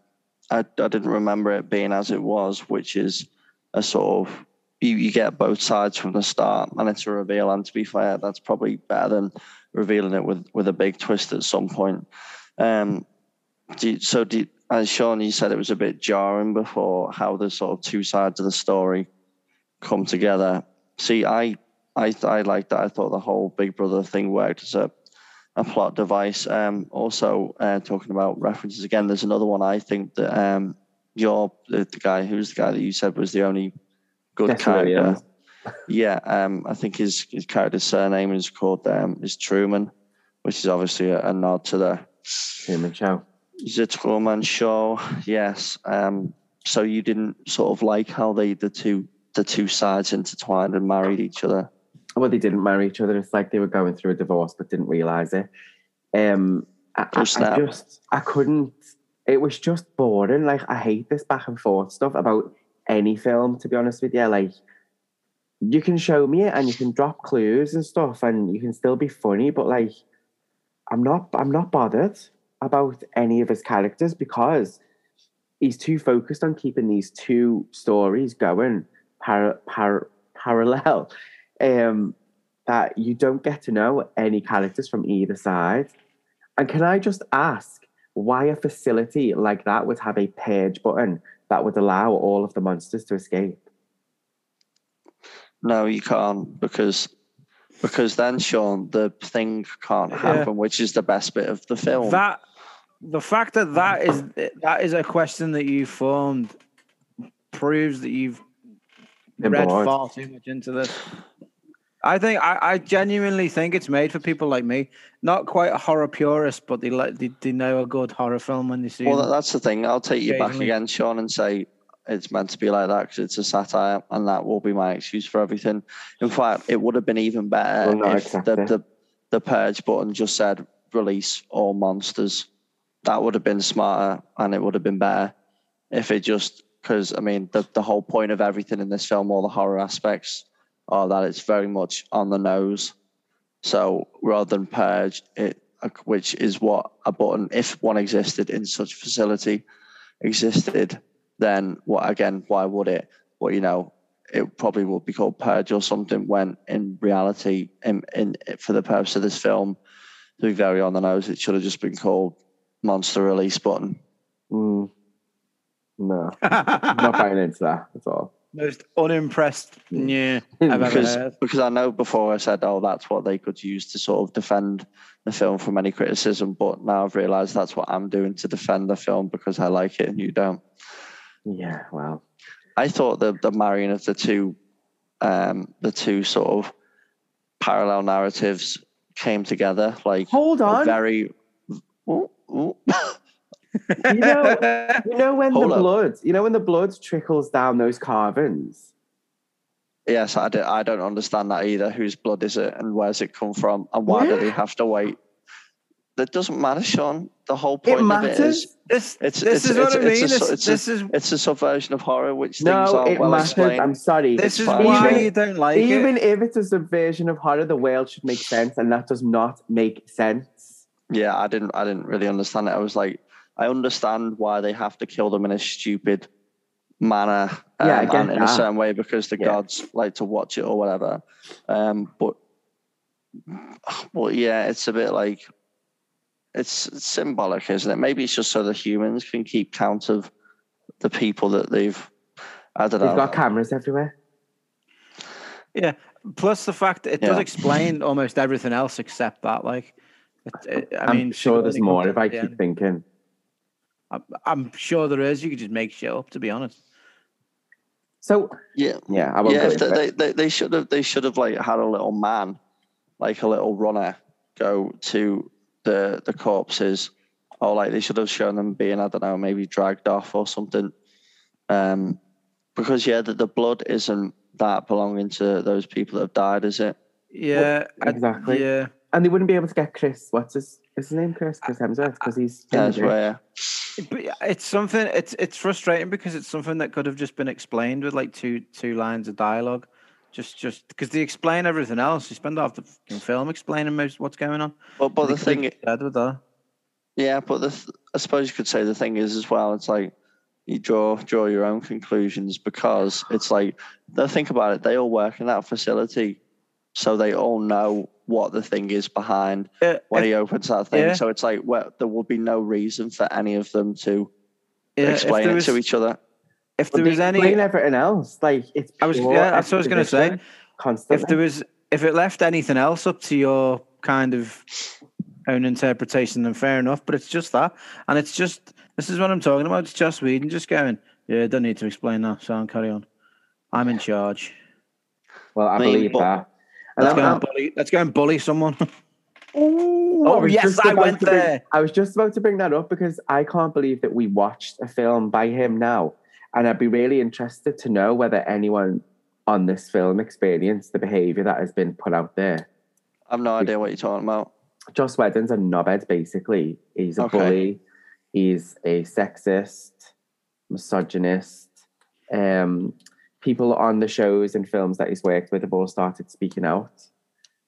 I I didn't remember it being as it was, which is a sort of you, you get both sides from the start, and it's a reveal. And to be fair, that's probably better than revealing it with with a big twist at some point. Um, do you, so, do you, as Sean, you said it was a bit jarring before how the sort of two sides of the story come together. See, I, I, I like that. I thought the whole Big Brother thing worked as a, a plot device. Um, also, uh, talking about references again, there's another one I think that um, you're the, the guy who's the guy that you said was the only good Jesse character. Williams. Yeah, um, I think his his character's surname is called um, is Truman, which is obviously a, a nod to the Truman Show. the Truman Show. Yes. Um, so you didn't sort of like how they the two the two sides intertwined and married each other. Well, they didn't marry each other. It's like they were going through a divorce but didn't realize it. Um, I, I, I just, I couldn't. It was just boring. Like I hate this back and forth stuff about any film. To be honest with you, like you can show me it and you can drop clues and stuff, and you can still be funny. But like, I'm not. I'm not bothered about any of his characters because he's too focused on keeping these two stories going par- par- parallel um, that you don't get to know any characters from either side. And can I just ask why a facility like that would have a purge button that would allow all of the monsters to escape? no, you can't because because then Sean, the thing can't Yeah. happen, which is the best bit of the film. That the fact that that is that is a question that you formed proves that you've Been read bored. far too much into this. I think I, I genuinely think it's made for people like me, not quite a horror purist, but they like they, they know a good horror film when they see well, it. that, that's the thing. I'll take you back again, Sean, and say it's meant to be like that because it's a satire, and that will be my excuse for everything. In fact, it would have been even better Will not if accept the, the the purge button just said release all monsters. That would have been smarter, and it would have been better if it just because I mean the the whole point of everything in this film, all the horror aspects, are that it's very much on the nose. So rather than purge, it which is what a button, if one existed in such a facility, existed, then what again? Why would it? Well, you know, it probably would be called purge or something. When in reality, in, in for the purpose of this film, to be very on the nose, it should have just been called monster release button. Mm. No, not buying into that at all. Most unimpressed yeah [laughs] because because I know before I said, oh, that's what they could use to sort of defend the film from any criticism, but now I've realised that's what I'm doing to defend the film because I like it and you don't. Yeah, well, I thought the the marrying of the two, um, the two sort of parallel narratives came together like hold on. very. Ooh, [laughs] ooh. You know, you know when Hold the up. blood, you know when the blood trickles down those carvings. yes, I, do, I don't understand that either. Whose blood is it, and where's it come from, and why do Yeah. they have to wait? That doesn't matter, Sean. The whole point It of it is matters. this It's- this it's- is what it's- I it's a mean. so- This, a- is it's a subversion of horror, which things No, aren't it well matters. explained. I'm sorry. this is fine. why Even- you don't like Even it. Even if it's a subversion of horror, the world should make sense, and that does not make sense. Yeah, I didn't. I didn't really understand it. I was like, I understand why they have to kill them in a stupid manner, um, Yeah, I get and in a certain way because the Yeah. gods like to watch it or whatever. Um, but, but yeah, it's a bit like it's, it's symbolic, isn't it? Maybe it's just so the humans can keep count of the people that they've. I don't They've know. got cameras everywhere. Yeah. Plus the fact that it does explain almost everything else except that. Like, it, it, I I'm mean, sure there's more if I keep end. thinking. I'm, I'm sure there is. You could just make shit up, to be honest. So yeah, yeah, I won't yeah, go if they, they, they should have they should have like had a little man, like a little runner, go to the the corpses, or like they should have shown them being I don't know maybe dragged off or something, um, because yeah, the, the blood isn't that belonging to those people that have died, is it? Yeah. I- exactly. yeah. And they wouldn't be able to get Chris. What's his, is his name? Chris. Chris Hemsworth because he's That's ginger. where But yeah, it's something. It's it's frustrating because it's something that could have just been explained with like two two lines of dialogue, just just because they explain everything else. You spend half the fucking film explaining most what's going on. but but the thing have said with that. Yeah, but the th- I suppose you could say the thing is as well. It's like you draw draw your own conclusions because it's like they think about it. They all work in that facility, so they all know what the thing is behind Yeah, when if, he opens that thing. yeah. So it's like well, there will be no reason for any of them to yeah, explain it was, to each other. if But there was any, explain everything else. Like it's. I was- yeah, that's what I was gonna say. Constantly. if there was, if it left anything else up to your kind of own interpretation, then fair enough. But it's just that, and it's just this is what I'm talking about. It's just Whedon just going, yeah, don't need to explain that. So I'll carry on. I'm in charge. well, I I mean, believe but- that. Let's And go I'm- and bully. Let's go and bully someone. [laughs] Ooh, Oh, was yes, I went to bring- there. I was just about to bring that up because I can't believe that we watched a film by him now. And I'd be really interested to know whether anyone on this film experienced the behavior that has been put out there. I've no idea what you're talking about. Joss Whedon's a knobhead, basically. He's a Okay. bully. He's a sexist, misogynist. Um, people on the shows and films that he's worked with have all started speaking out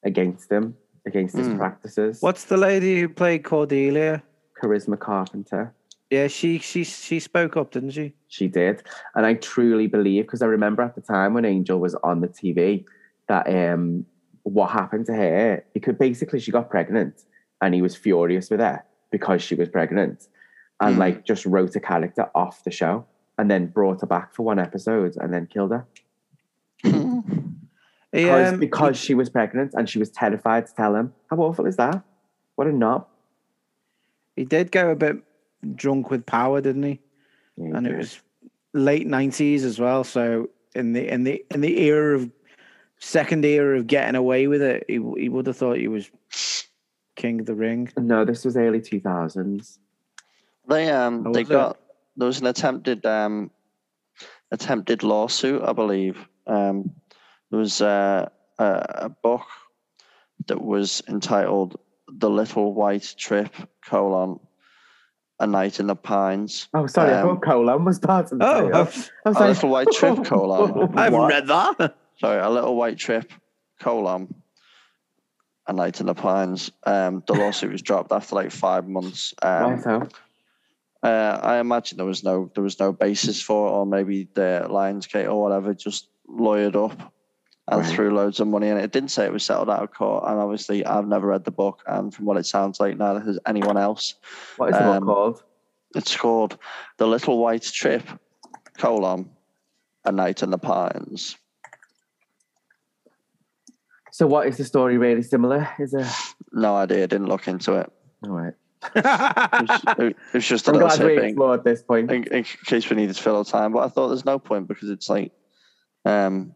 against him, against his Hmm. practices. What's the lady who played Cordelia? Charisma Carpenter. Yeah, she she she spoke up, didn't she? She did. And I truly believe, because I remember at the time when Angel was on the TV, that um, what happened to her, because basically she got pregnant and he was furious with her because she was pregnant and Hmm. like just wrote a character off the show and then brought her back for one episode and then killed her. [laughs] Because, um, because she was pregnant and she was terrified to tell him. How awful is that? What a knob. he did go a bit drunk with power, didn't he? and it was late nineties as well. So in the in the in the era of second era of getting away with it, he he would have thought he was king of the ring. No, this was early 2000s. They um Oh, they was it? got there was an attempted um attempted lawsuit, I believe. Um, there was uh, a a book that was entitled "The Little White Trip: colon A Night in the Pines." Oh, sorry, I Um, thought colon was part of the Oh, title. I've, I A Little White Trip: [laughs] colon. I haven't What? read that. Sorry, a little white trip: colon. A night in the pines. Um, the lawsuit was dropped after like five months. Um, Right, so. Uh, I imagine there was no there was no basis for it, or maybe the Lionsgate or whatever just lawyered up and Right. threw loads of money in it. It didn't say it was settled out of court, and obviously I've never read the book, and from what it sounds like, neither has anyone else. What is the book um, called? It's called The Little White Trip: colon A Night in the Pines. So, what is the story really similar? Is it? No idea. Didn't look into it. All right. It was, just a I'm little glad we explored this point. in, in case we needed to fill time. But I thought there's no point because it's like, um,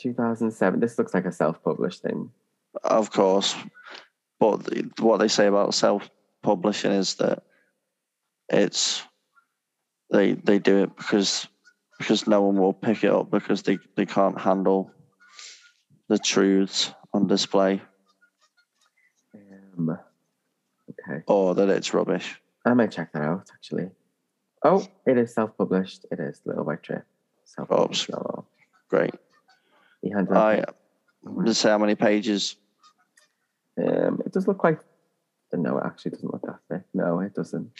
2007. This looks like a self-published thing. Of course, but the, what they say about self-publishing is that it's they they do it because because no one will pick it up because they, they can't handle the truths on display Um, okay, or that it's rubbish. I might check that out actually. Oh, it is self-published. It is Little White Trip. Self-published. novel. Great. He handed I it. didn't say how many pages. Um, it does look quite. No, it actually doesn't look that thick. No, it doesn't.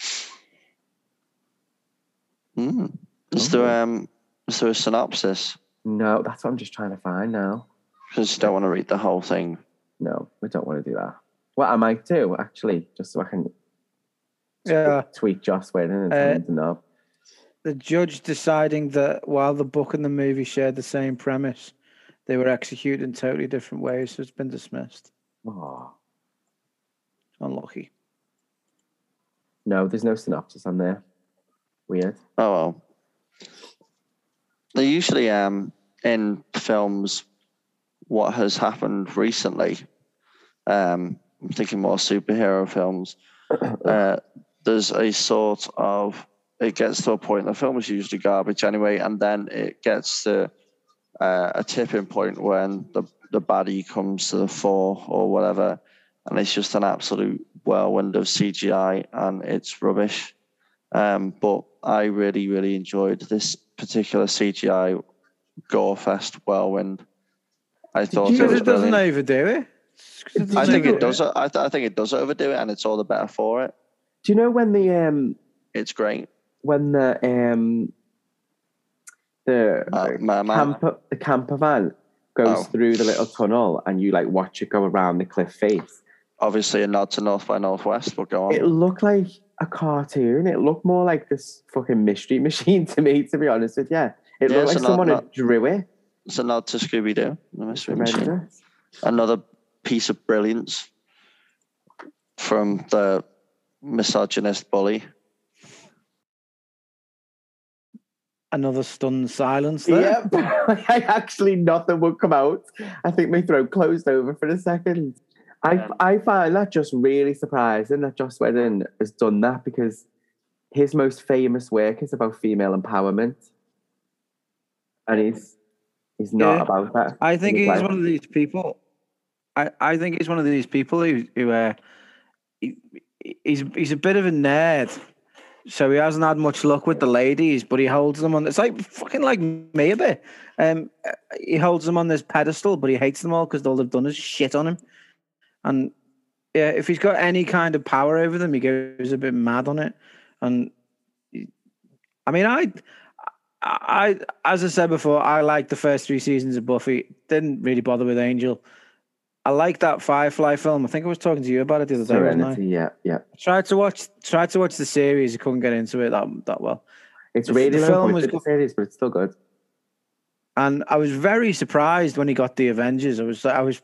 Mm. Is Oh. there um is there a synopsis? No, that's what I'm just trying to find now. Because you don't want to read the whole thing. No, we don't want to do that. What I might do actually, just so I can yeah. tweet Joss Whedon and Uh, tell him to know. The judge deciding that while the book and the movie shared the same premise, they were executed in totally different ways. It's been dismissed. Oh, Unlucky. no, there's no synopsis on there. Weird. Oh well. They usually um in films what has happened recently. Um I'm thinking more superhero films. [coughs] Uh there's a sort of it gets to a point the film is usually garbage anyway, and then it gets to uh, a tipping point when the the baddie comes to the fore or whatever, and it's just an absolute whirlwind of CGI and it's rubbish. Um, but I really, really enjoyed this particular CGI gore fest whirlwind. I thought you- it was it doesn't overdo it. It's 'cause it I think it does. I, th- I think it does overdo it, and it's all the better for it. Do you know when the um It's great. when the um the Uh, my man. camper the camper van goes Oh. through the little tunnel and you like watch it go around the cliff face? Obviously, a nod to North by Northwest, but go on. It looked like a cartoon. It looked more like this fucking mystery [laughs] machine to me, to be honest with you. It Yeah, looked like someone not- had drew it. It's a nod to Scooby Doo. The Mystery Machine. Another piece of brilliance from the misogynist bully. Another stunned silence there. Yep. [laughs] I actually nothing would come out. I think my throat closed over for a second. I Um, I find that just really surprising that Joss Whedon has done that because his most famous work is about female empowerment, and he's he's not Yeah. about that. I think in his he's life. one of these people. I, think he's one of these people who who uh, he, he's he's a bit of a nerd, so he hasn't had much luck with the ladies, but he holds them on. It's like fucking like me a bit. Um, he holds them on this pedestal, but he hates them all because all they've done is shit on him. And yeah, if he's got any kind of power over them, he goes a bit mad on it. And I mean, I, I, as I said before, I liked the first three seasons of Buffy. Didn't really bother with Angel. I like that Firefly film. I think I was talking to you about it the other day. Serenity. Yeah, yeah. Tried to watch, tried to watch the series. I couldn't get into it that that well. It's The- really the film budget good. series, but it's still good. and I was very surprised when he got the Avengers. I was I was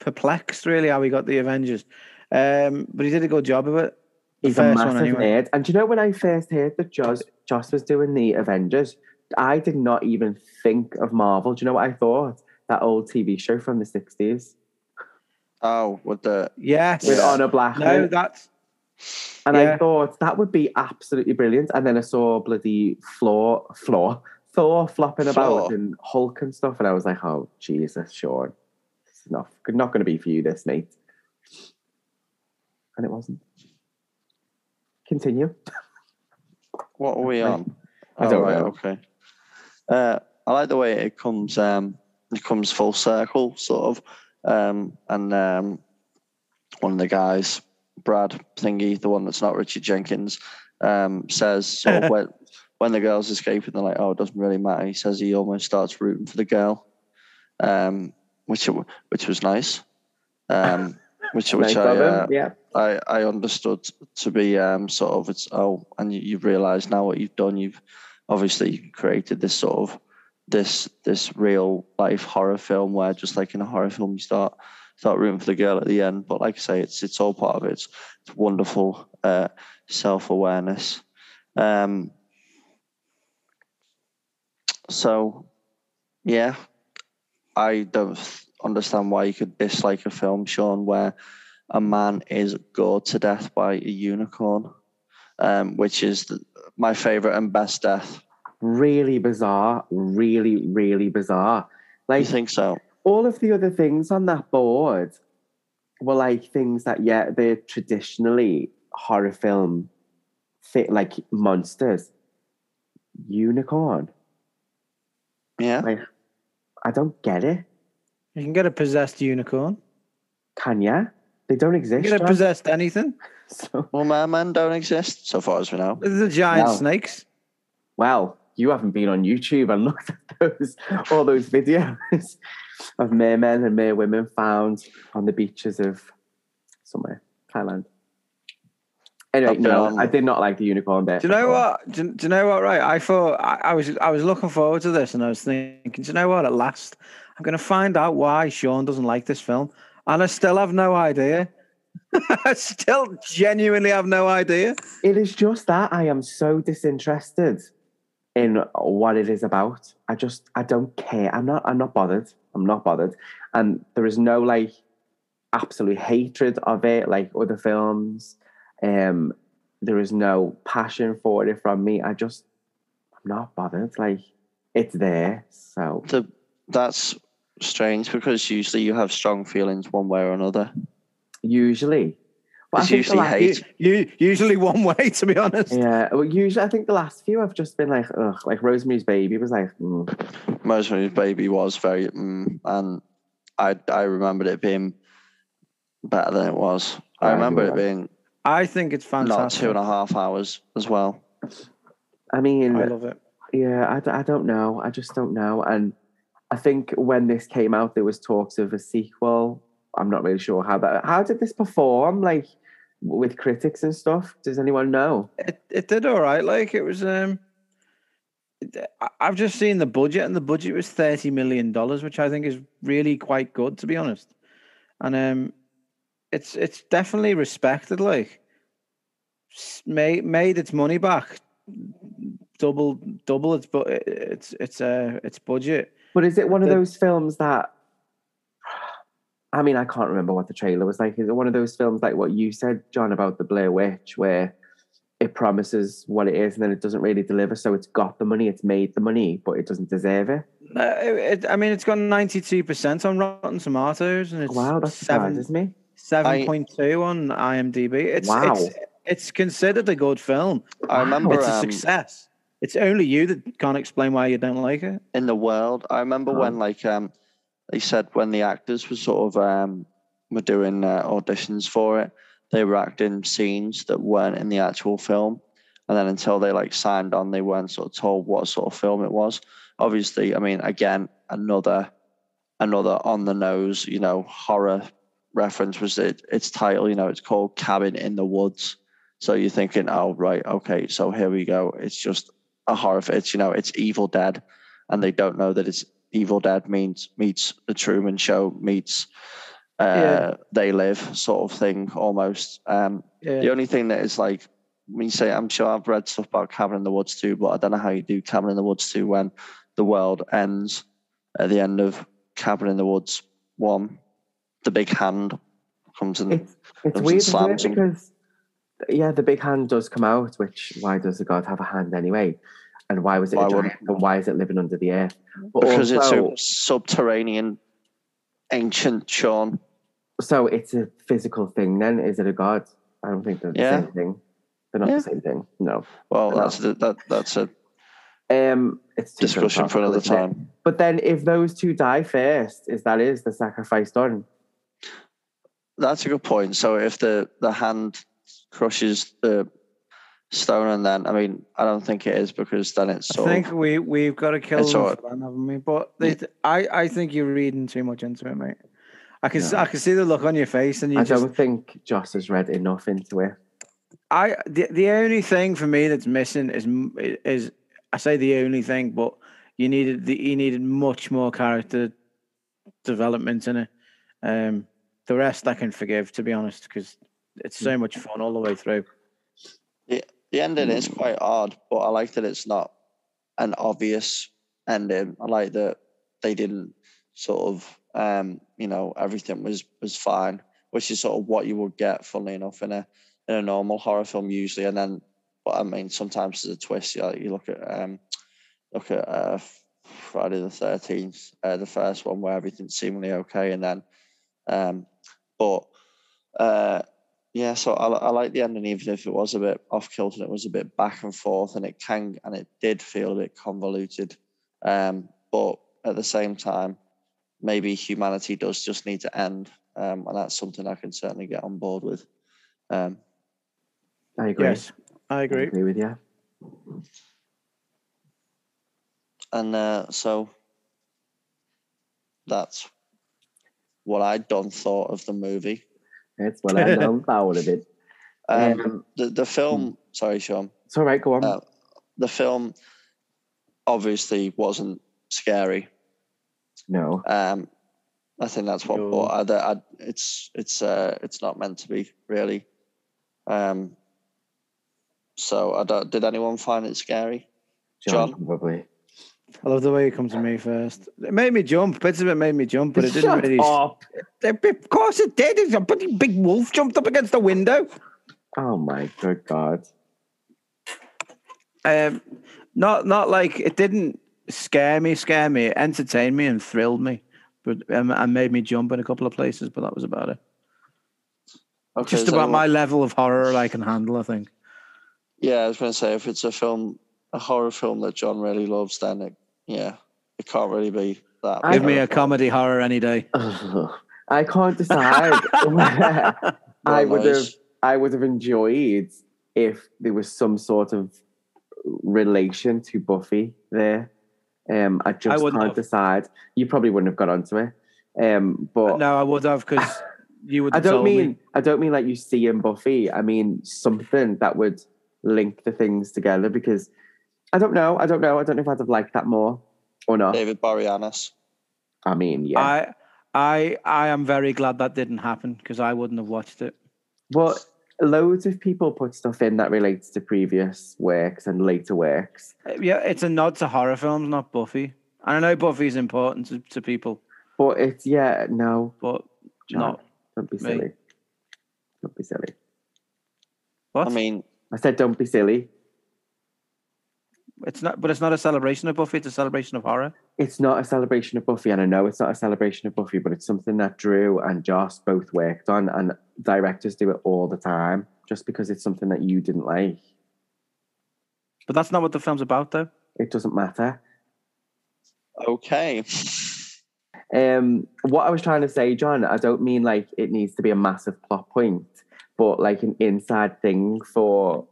perplexed really how he got the Avengers, um, but he did a good job of it. He's a massive anyway. nerd. And do you know when I first heard that Joss, Joss was doing the Avengers, I did not even think of Marvel. Do you know what I thought? That old TV show from the 60s Oh, with the Yes. with Yeah. Honor Black. No, that's and yeah. I thought that would be absolutely brilliant. And then I saw bloody Floor, Floor, Thor flopping about Thor. and Hulk and stuff. And I was like, oh, Jesus, Sean. This is not, not going to be for you, this, mate. And it wasn't. Continue. what are we on? I Oh, don't right, know. Okay. Uh, I like the way it comes. Um, it comes full circle, sort of. Um, and um, one of the guys, Brad Thingy, the one that's not Richard Jenkins, um, says sort of [laughs] when when the girl's escaping, they're like, "Oh, it doesn't really matter." He says he almost starts rooting for the girl, um, which which was nice. Um, [laughs] which which I, uh, yeah. I, I understood to be um, sort of it's oh and you, you've realised now what you've done you've obviously created this sort of this this real life horror film where just like in a horror film you start start rooting for the girl at the end. But like I say it's it's all part of it. It's, it's wonderful uh, self awareness um, so yeah I don't understand why you could dislike a film Sean where a man is gored to death by a unicorn, um, which is the, my favorite and best death. Really bizarre. Really, really bizarre. You Like, think so? all of the other things on that board were like things that yeah they're traditionally horror film fit like monsters unicorn Yeah. like i don't get it you can get a possessed unicorn. can ya they don't You exist can get a John. possessed anything. [laughs] so, Well, mermen don't exist so far as we know. The giant No. snakes. well you haven't been on youtube and [laughs] looked at those all those videos of mermen and merwomen found on the beaches of somewhere thailand anyway no i did not like the unicorn bit Do you know what? Do, do you know what? Right, I thought I, I was I was looking forward to this, and I was thinking, do you know what? At last, I'm going to find out why Sean doesn't like this film, and I still have no idea. [laughs] I still genuinely have no idea. It is just that I am so disinterested in what it is about. I just I don't care. I'm not I'm not bothered. I'm not bothered. And there is no like absolute hatred of it like other films. Um there is no passion for it from me. I just I'm not bothered. Like it's there. So The, that's strange because usually you have strong feelings one way or another. usually but I It's think usually last- hate. You usually one [laughs] way, to be honest. Yeah, well, usually I think the last few have just been like, ugh, like Rosemary's Baby was like, mm. Rosemary's Baby was very, mm, and I I remembered it being better than it was. I I remember it being I think it's not fantastic. two and a half hours as well. I mean, I love it. Yeah, I, d- I don't know. I just don't know. And I think when this came out, there was talks of a sequel. I'm not really sure how that. How did this perform? Like with critics and stuff. Does anyone know? It it did all right. Like it was. Um, I've just seen the budget, and the budget was thirty million dollars, which I think is really quite good, to be honest. And um, it's it's definitely respected. Like made made its money back, double double its but it's it's uh its budget. But is it one of The- those films that? I mean, I can't remember what the trailer was like. Is it one of those films like what you said, John, about the Blair Witch, where it promises what it is and then it doesn't really deliver? So it's got the money, it's made the money, but it doesn't deserve it. Uh, it, I mean, it's got ninety two percent on Rotten Tomatoes, and it's wow, that's seven surprises me. seven point two on IMDb. It's Wow. it's it's considered a good film. I remember It's a um, success. It's only you that can't explain why you don't like it. in the world. I remember Oh. when like um they said when the actors were sort of um were doing uh, auditions for it, they were acting scenes that weren't in the actual film, and then until they like signed on, they weren't sort of told what sort of film it was. Obviously, I mean, again, another another on the nose, you know, horror reference was it its title. You know, it's called Cabin in the Woods. So you're thinking, oh right, okay, so here we go. It's just a horror. It's you know, it's Evil Dead and they don't know that it's Evil Dead means meets the Truman Show meets uh, Yeah. They Live sort of thing almost. Um, Yeah. the only thing that is like when you say, I'm sure I've read stuff about Cabin in the Woods too, but I don't know how you do Cabin in the Woods too when the world ends at the end of Cabin in the Woods one. The big hand comes in. It's it's weird isn't it? because yeah, the big hand does come out. Which why does the god have a hand anyway? And why was it Why a giant? And why is it living under the earth? But because also, it's a subterranean ancient Sean. so it's a physical thing. Then is it a god? I don't think they're the Yeah. same thing. They're not Yeah. the same thing. No. Well, that's the, that that's a Um, it's discussion for another isn't it? time. But then, if those two die first, is that is the sacrifice done? That's a good point. So if the the hand crushes the stone, and then I mean, I don't think it is because then it's I think of we we've got to kill It's them alright. for that, haven't we? But they, I I think you're reading too much into it, mate. I can s No. I can see the look on your face, and you I just don't think Joss has read enough into it. I the, the only thing for me that's missing is is I say the only thing, but you needed the you needed much more character development in it. Um, the rest I can forgive, to be honest, because it's so much fun all the way through. The ending is quite odd, but I like that it's not an obvious ending. I like that they didn't sort of um, you know, everything was was fine, which is sort of what you would get, funnily enough, in a in a normal horror film usually. And then but I mean sometimes there's a twist. You, know, you look at um look at uh Friday the thirteenth, uh, the first one where everything's seemingly okay and then um but uh yeah, so I, I like the ending, even if it was a bit off kilter and it was a bit back and forth, and it can and it did feel a bit convoluted. Um, but at the same time, maybe humanity does just need to end, um, and that's something I can certainly get on board with. Um, I agree. Yes, I I agree. agree with you. and uh, so that's what I done thought of the movie. That's what I know about all of it. [laughs] Um, Um, the the film, sorry, Sean. It's all right. Go on. Uh, the film obviously wasn't scary. no. Um, I think that's what. No. I, I, it's it's uh, it's not meant to be really. Um, so I don't, did anyone find it scary? John, John? probably. I love the way you come to me first. It made me jump. Bits of it made me jump, but it didn't Shut really. up. Of course it did. It's a bloody big wolf jumped up against the window. Oh my good God. Um, not not like it didn't scare me, scare me. It entertained me and thrilled me, but um, and made me jump in a couple of places. But that was about it. Okay, Just about my level of horror I can handle. I think. Yeah, I was going to say if it's a film, a horror film that John really loves, then it, yeah, it can't really be that. I- Give me a comedy horror any day. [laughs] I can't decide. [laughs] I would have. I would have enjoyed if there was some sort of relation to Buffy there. Um, I just wouldn't can't have. decide. You probably wouldn't have got onto it. Um, but no, I would have because you would. I don't told mean Me. I don't mean like you see in Buffy. I mean something that would link the things together because I don't know. I don't know. I don't know if I'd have liked that more or not. David Boreanaz. I mean, yeah. I I I am very glad that didn't happen because I wouldn't have watched it. But loads of people put stuff in that relates to previous works and later works. Uh, Yeah, it's a nod to horror films, not Buffy. And I know Buffy's important to, to people, But it's yeah, no, but John, not don't be me. silly. Don't be silly. what? I mean, I said don't be silly. It's not. But it's not a celebration of Buffy. It's a celebration of horror. It's not a celebration of Buffy, and I know it's not a celebration of Buffy, but it's something that Drew and Joss both worked on, and directors do it all the time. Just because it's something that you didn't like, But that's not what the film's about, though. it doesn't matter. okay. Um, what I was trying to say, John, I don't mean like it needs to be a massive plot point, but like an inside thing for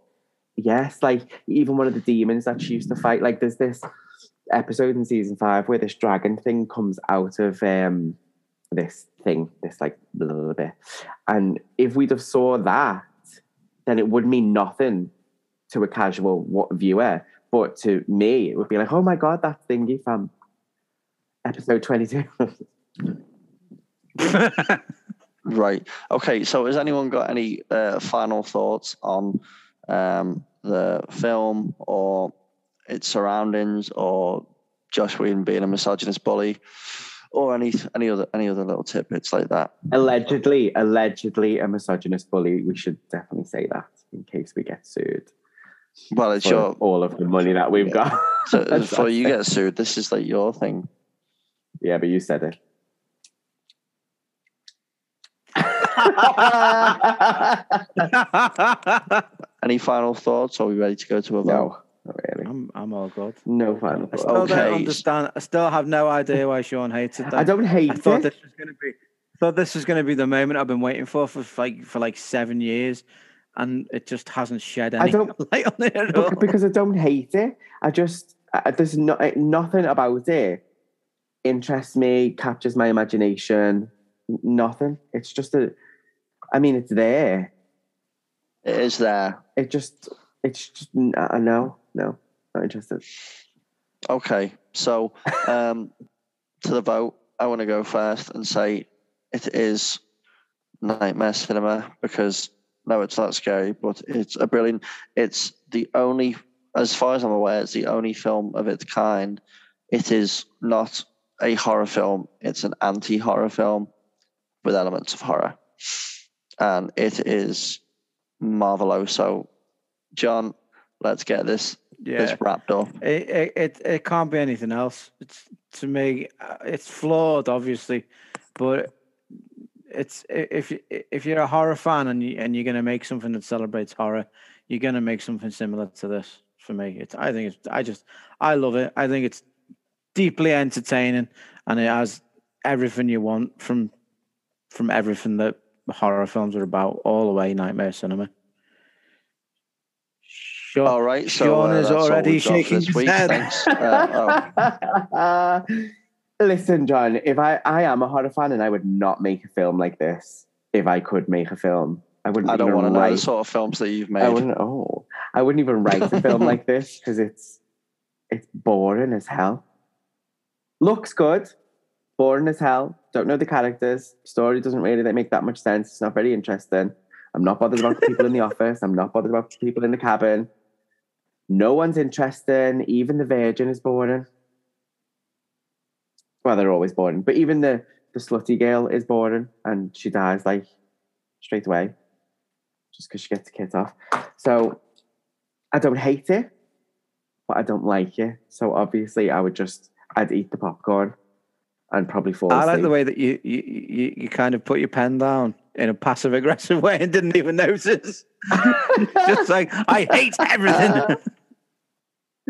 yes, like even one of the demons that she used to fight. Like there's this episode in season five where this dragon thing comes out of um this thing, this like little bit, and if we'd have saw that, then it would mean nothing to a casual viewer. But to me, it would be like, oh my god, that thingy from episode twenty-two. [laughs] Right. Okay. So, has anyone got any uh, final thoughts on um, the film or its surroundings, or Joss Whedon being a misogynist bully, or any any other any other little tidbits like that? allegedly, allegedly a misogynist bully. We should definitely say that in case we get sued Well, it's for your all of the money that we've got. so [laughs] That's- before you get sued. This is like your thing. yeah, but you said it. [laughs] [laughs] Any final thoughts? Or are we ready to go to a vote? no, not really. I'm I'm all good. No final I still Okay. don't understand. I still have no idea why Sean hates it. I don't hate I thought it. this was gonna be. Thought this was gonna be the moment I've been waiting for for like for like seven years, and it just hasn't shed I any don't- [laughs] light on it at all. Because I don't hate it. I just I, there's no, eh, nothing about it interests me, captures my imagination. Nothing. It's just a. I mean, it's there. It is there. It just. It's just. I no, no, not interested. Okay. So, um, [laughs] to the vote, I want to go first and say it is Nightmare Cinema because no, it's not scary, but it's a brilliant. It's the only, as far as I'm aware, it's the only film of its kind. It is not a horror film. It's an anti-horror film with elements of horror, and it is marvelous. So, John, let's get this yeah, this wrapped up. it, it it can't be anything else. It's to me, uh, it's flawed, obviously, but it's if if you're a horror fan and you and you're gonna make something that celebrates horror, you're gonna make something similar to this. For me, it's I think it's I just I love it. I think it's deeply entertaining and it has everything you want from from everything that horror films are about, all the way Nightmare Cinema. Sure. All right, so Sean uh, is already we've got for shaking his week. head. Uh, [laughs] Listen, John. If I I am a horror fan, and I would not make a film like this if I could make a film. I oh, wouldn't. I don't want to know the sort of films that you've made. I wouldn't. Oh, I wouldn't even write a film [laughs] like this because it's it's boring as hell. Looks good, boring as hell. Don't know the characters. Story doesn't really make that much sense. It's not very interesting. I'm not bothered about the people in the [laughs] office. I'm not bothered about the people in the cabin. No one's interesting. Even the Virgin is boring. Well, they're always boring, but even the the slutty girl is boring, and she dies like straight away, just because she gets the kids off. So I don't hate it, but I don't like it. So obviously, I would just I'd eat the popcorn and probably fall I like the way that you, you you you kind of put your pen down in a passive aggressive [laughs] way and didn't even notice. [laughs] Just like I hate everything.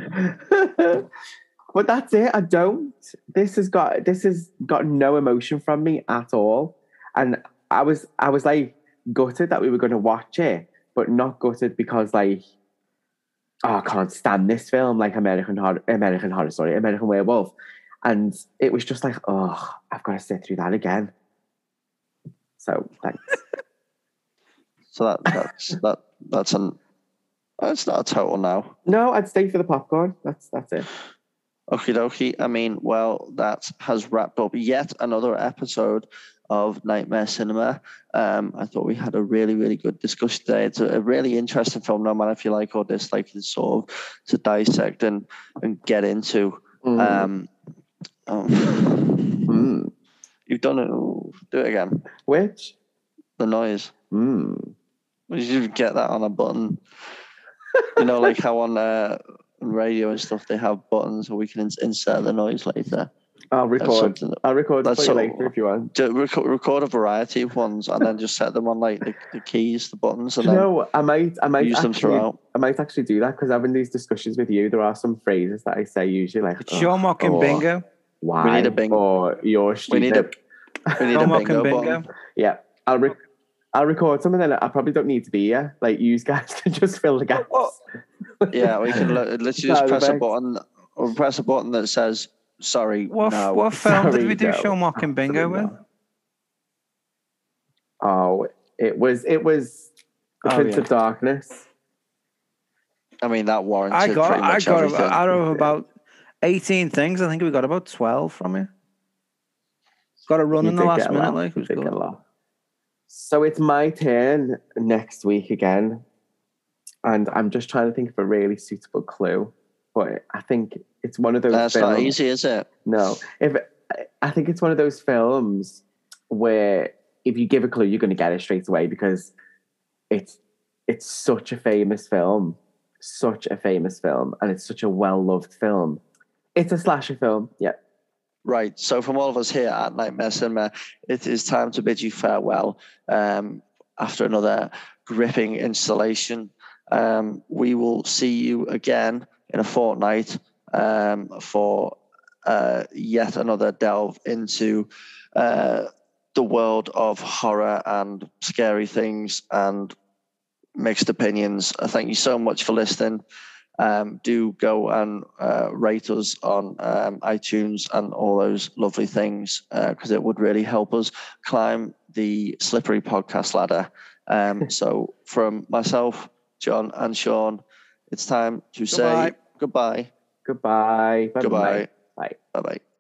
Uh, [laughs] but that's it. I don't. This has got this has got no emotion from me at all. And I was I was like gutted that we were going to watch it, but not gutted because like oh, I can't stand this film like American horror, American horror, sorry, American Werewolf. And it was just like, oh, I've got to sit through that again. So thanks. [laughs] So that that's that that's an that's not a total now. no, I'd stay for the popcorn. That's that's it. Okie dokie. I mean, well, that has wrapped up yet another episode of Nightmare Cinema. Um, I thought we had a really, really good discussion today. It's a, a really interesting film, no matter if you like or dislike it, sort of to dissect and, and get into. Mm. Um, um, Mm. you've done it. Ooh, do it again. Which? The noise. Mm. You should get that on a button. you know, like how on uh, radio and stuff they have buttons, where we can ins- insert the noise later. I'll record. that- I'll record That's for you so- later if you want. to record, record a variety of ones and then just set them on like the, the keys, the buttons, and Do you know, I might, I might use them throughout. I might actually do that because having these discussions with you, there are some phrases that I say usually like It's your "Ugh," mocking or bingo. Why? need a bingo. Or you're We stupid. need a we need a mocking bingo, bingo. Yeah, I'll re- I'll record some and then I probably don't need to be here. Like you guys [laughs] can just fill the gaps. Yeah, we can [laughs] li- literally just Sound press a effects. button or press a button that says sorry. What no. what film did we do no. show mocking bingo with? Absolutely Oh, it was it was the Oh, Prince yeah. of Darkness. I mean, that warranted I got pretty I got everything. out of about eighteen things. I think we got about twelve from you. Got a run You in the last minute, lot. like it You was good. a lot. So it's my turn next week again, and I'm just trying to think of a really suitable clue. But I think it's one of those. That's films, not easy, is it? No, if I think it's one of those films where if you give a clue, you're going to get it straight away because it's it's such a famous film, such a famous film, and it's such a well loved film. It's a slasher film, yeah. Right. So, from all of us here at Nightmare Cinema, it is time to bid you farewell um, after another gripping installation. Um, we will see you again in a fortnight um, for uh, yet another delve into uh, the world of horror and scary things and mixed opinions. Uh, thank you so much for listening um, do go and uh, rate us on um, iTunes and all those lovely things because it would really help us climb the slippery podcast ladder. Um, [laughs] so, from myself, John, and Sean, it's time to say Goodbye. goodbye. Goodbye. Bye-bye. Goodbye. Bye. Bye bye.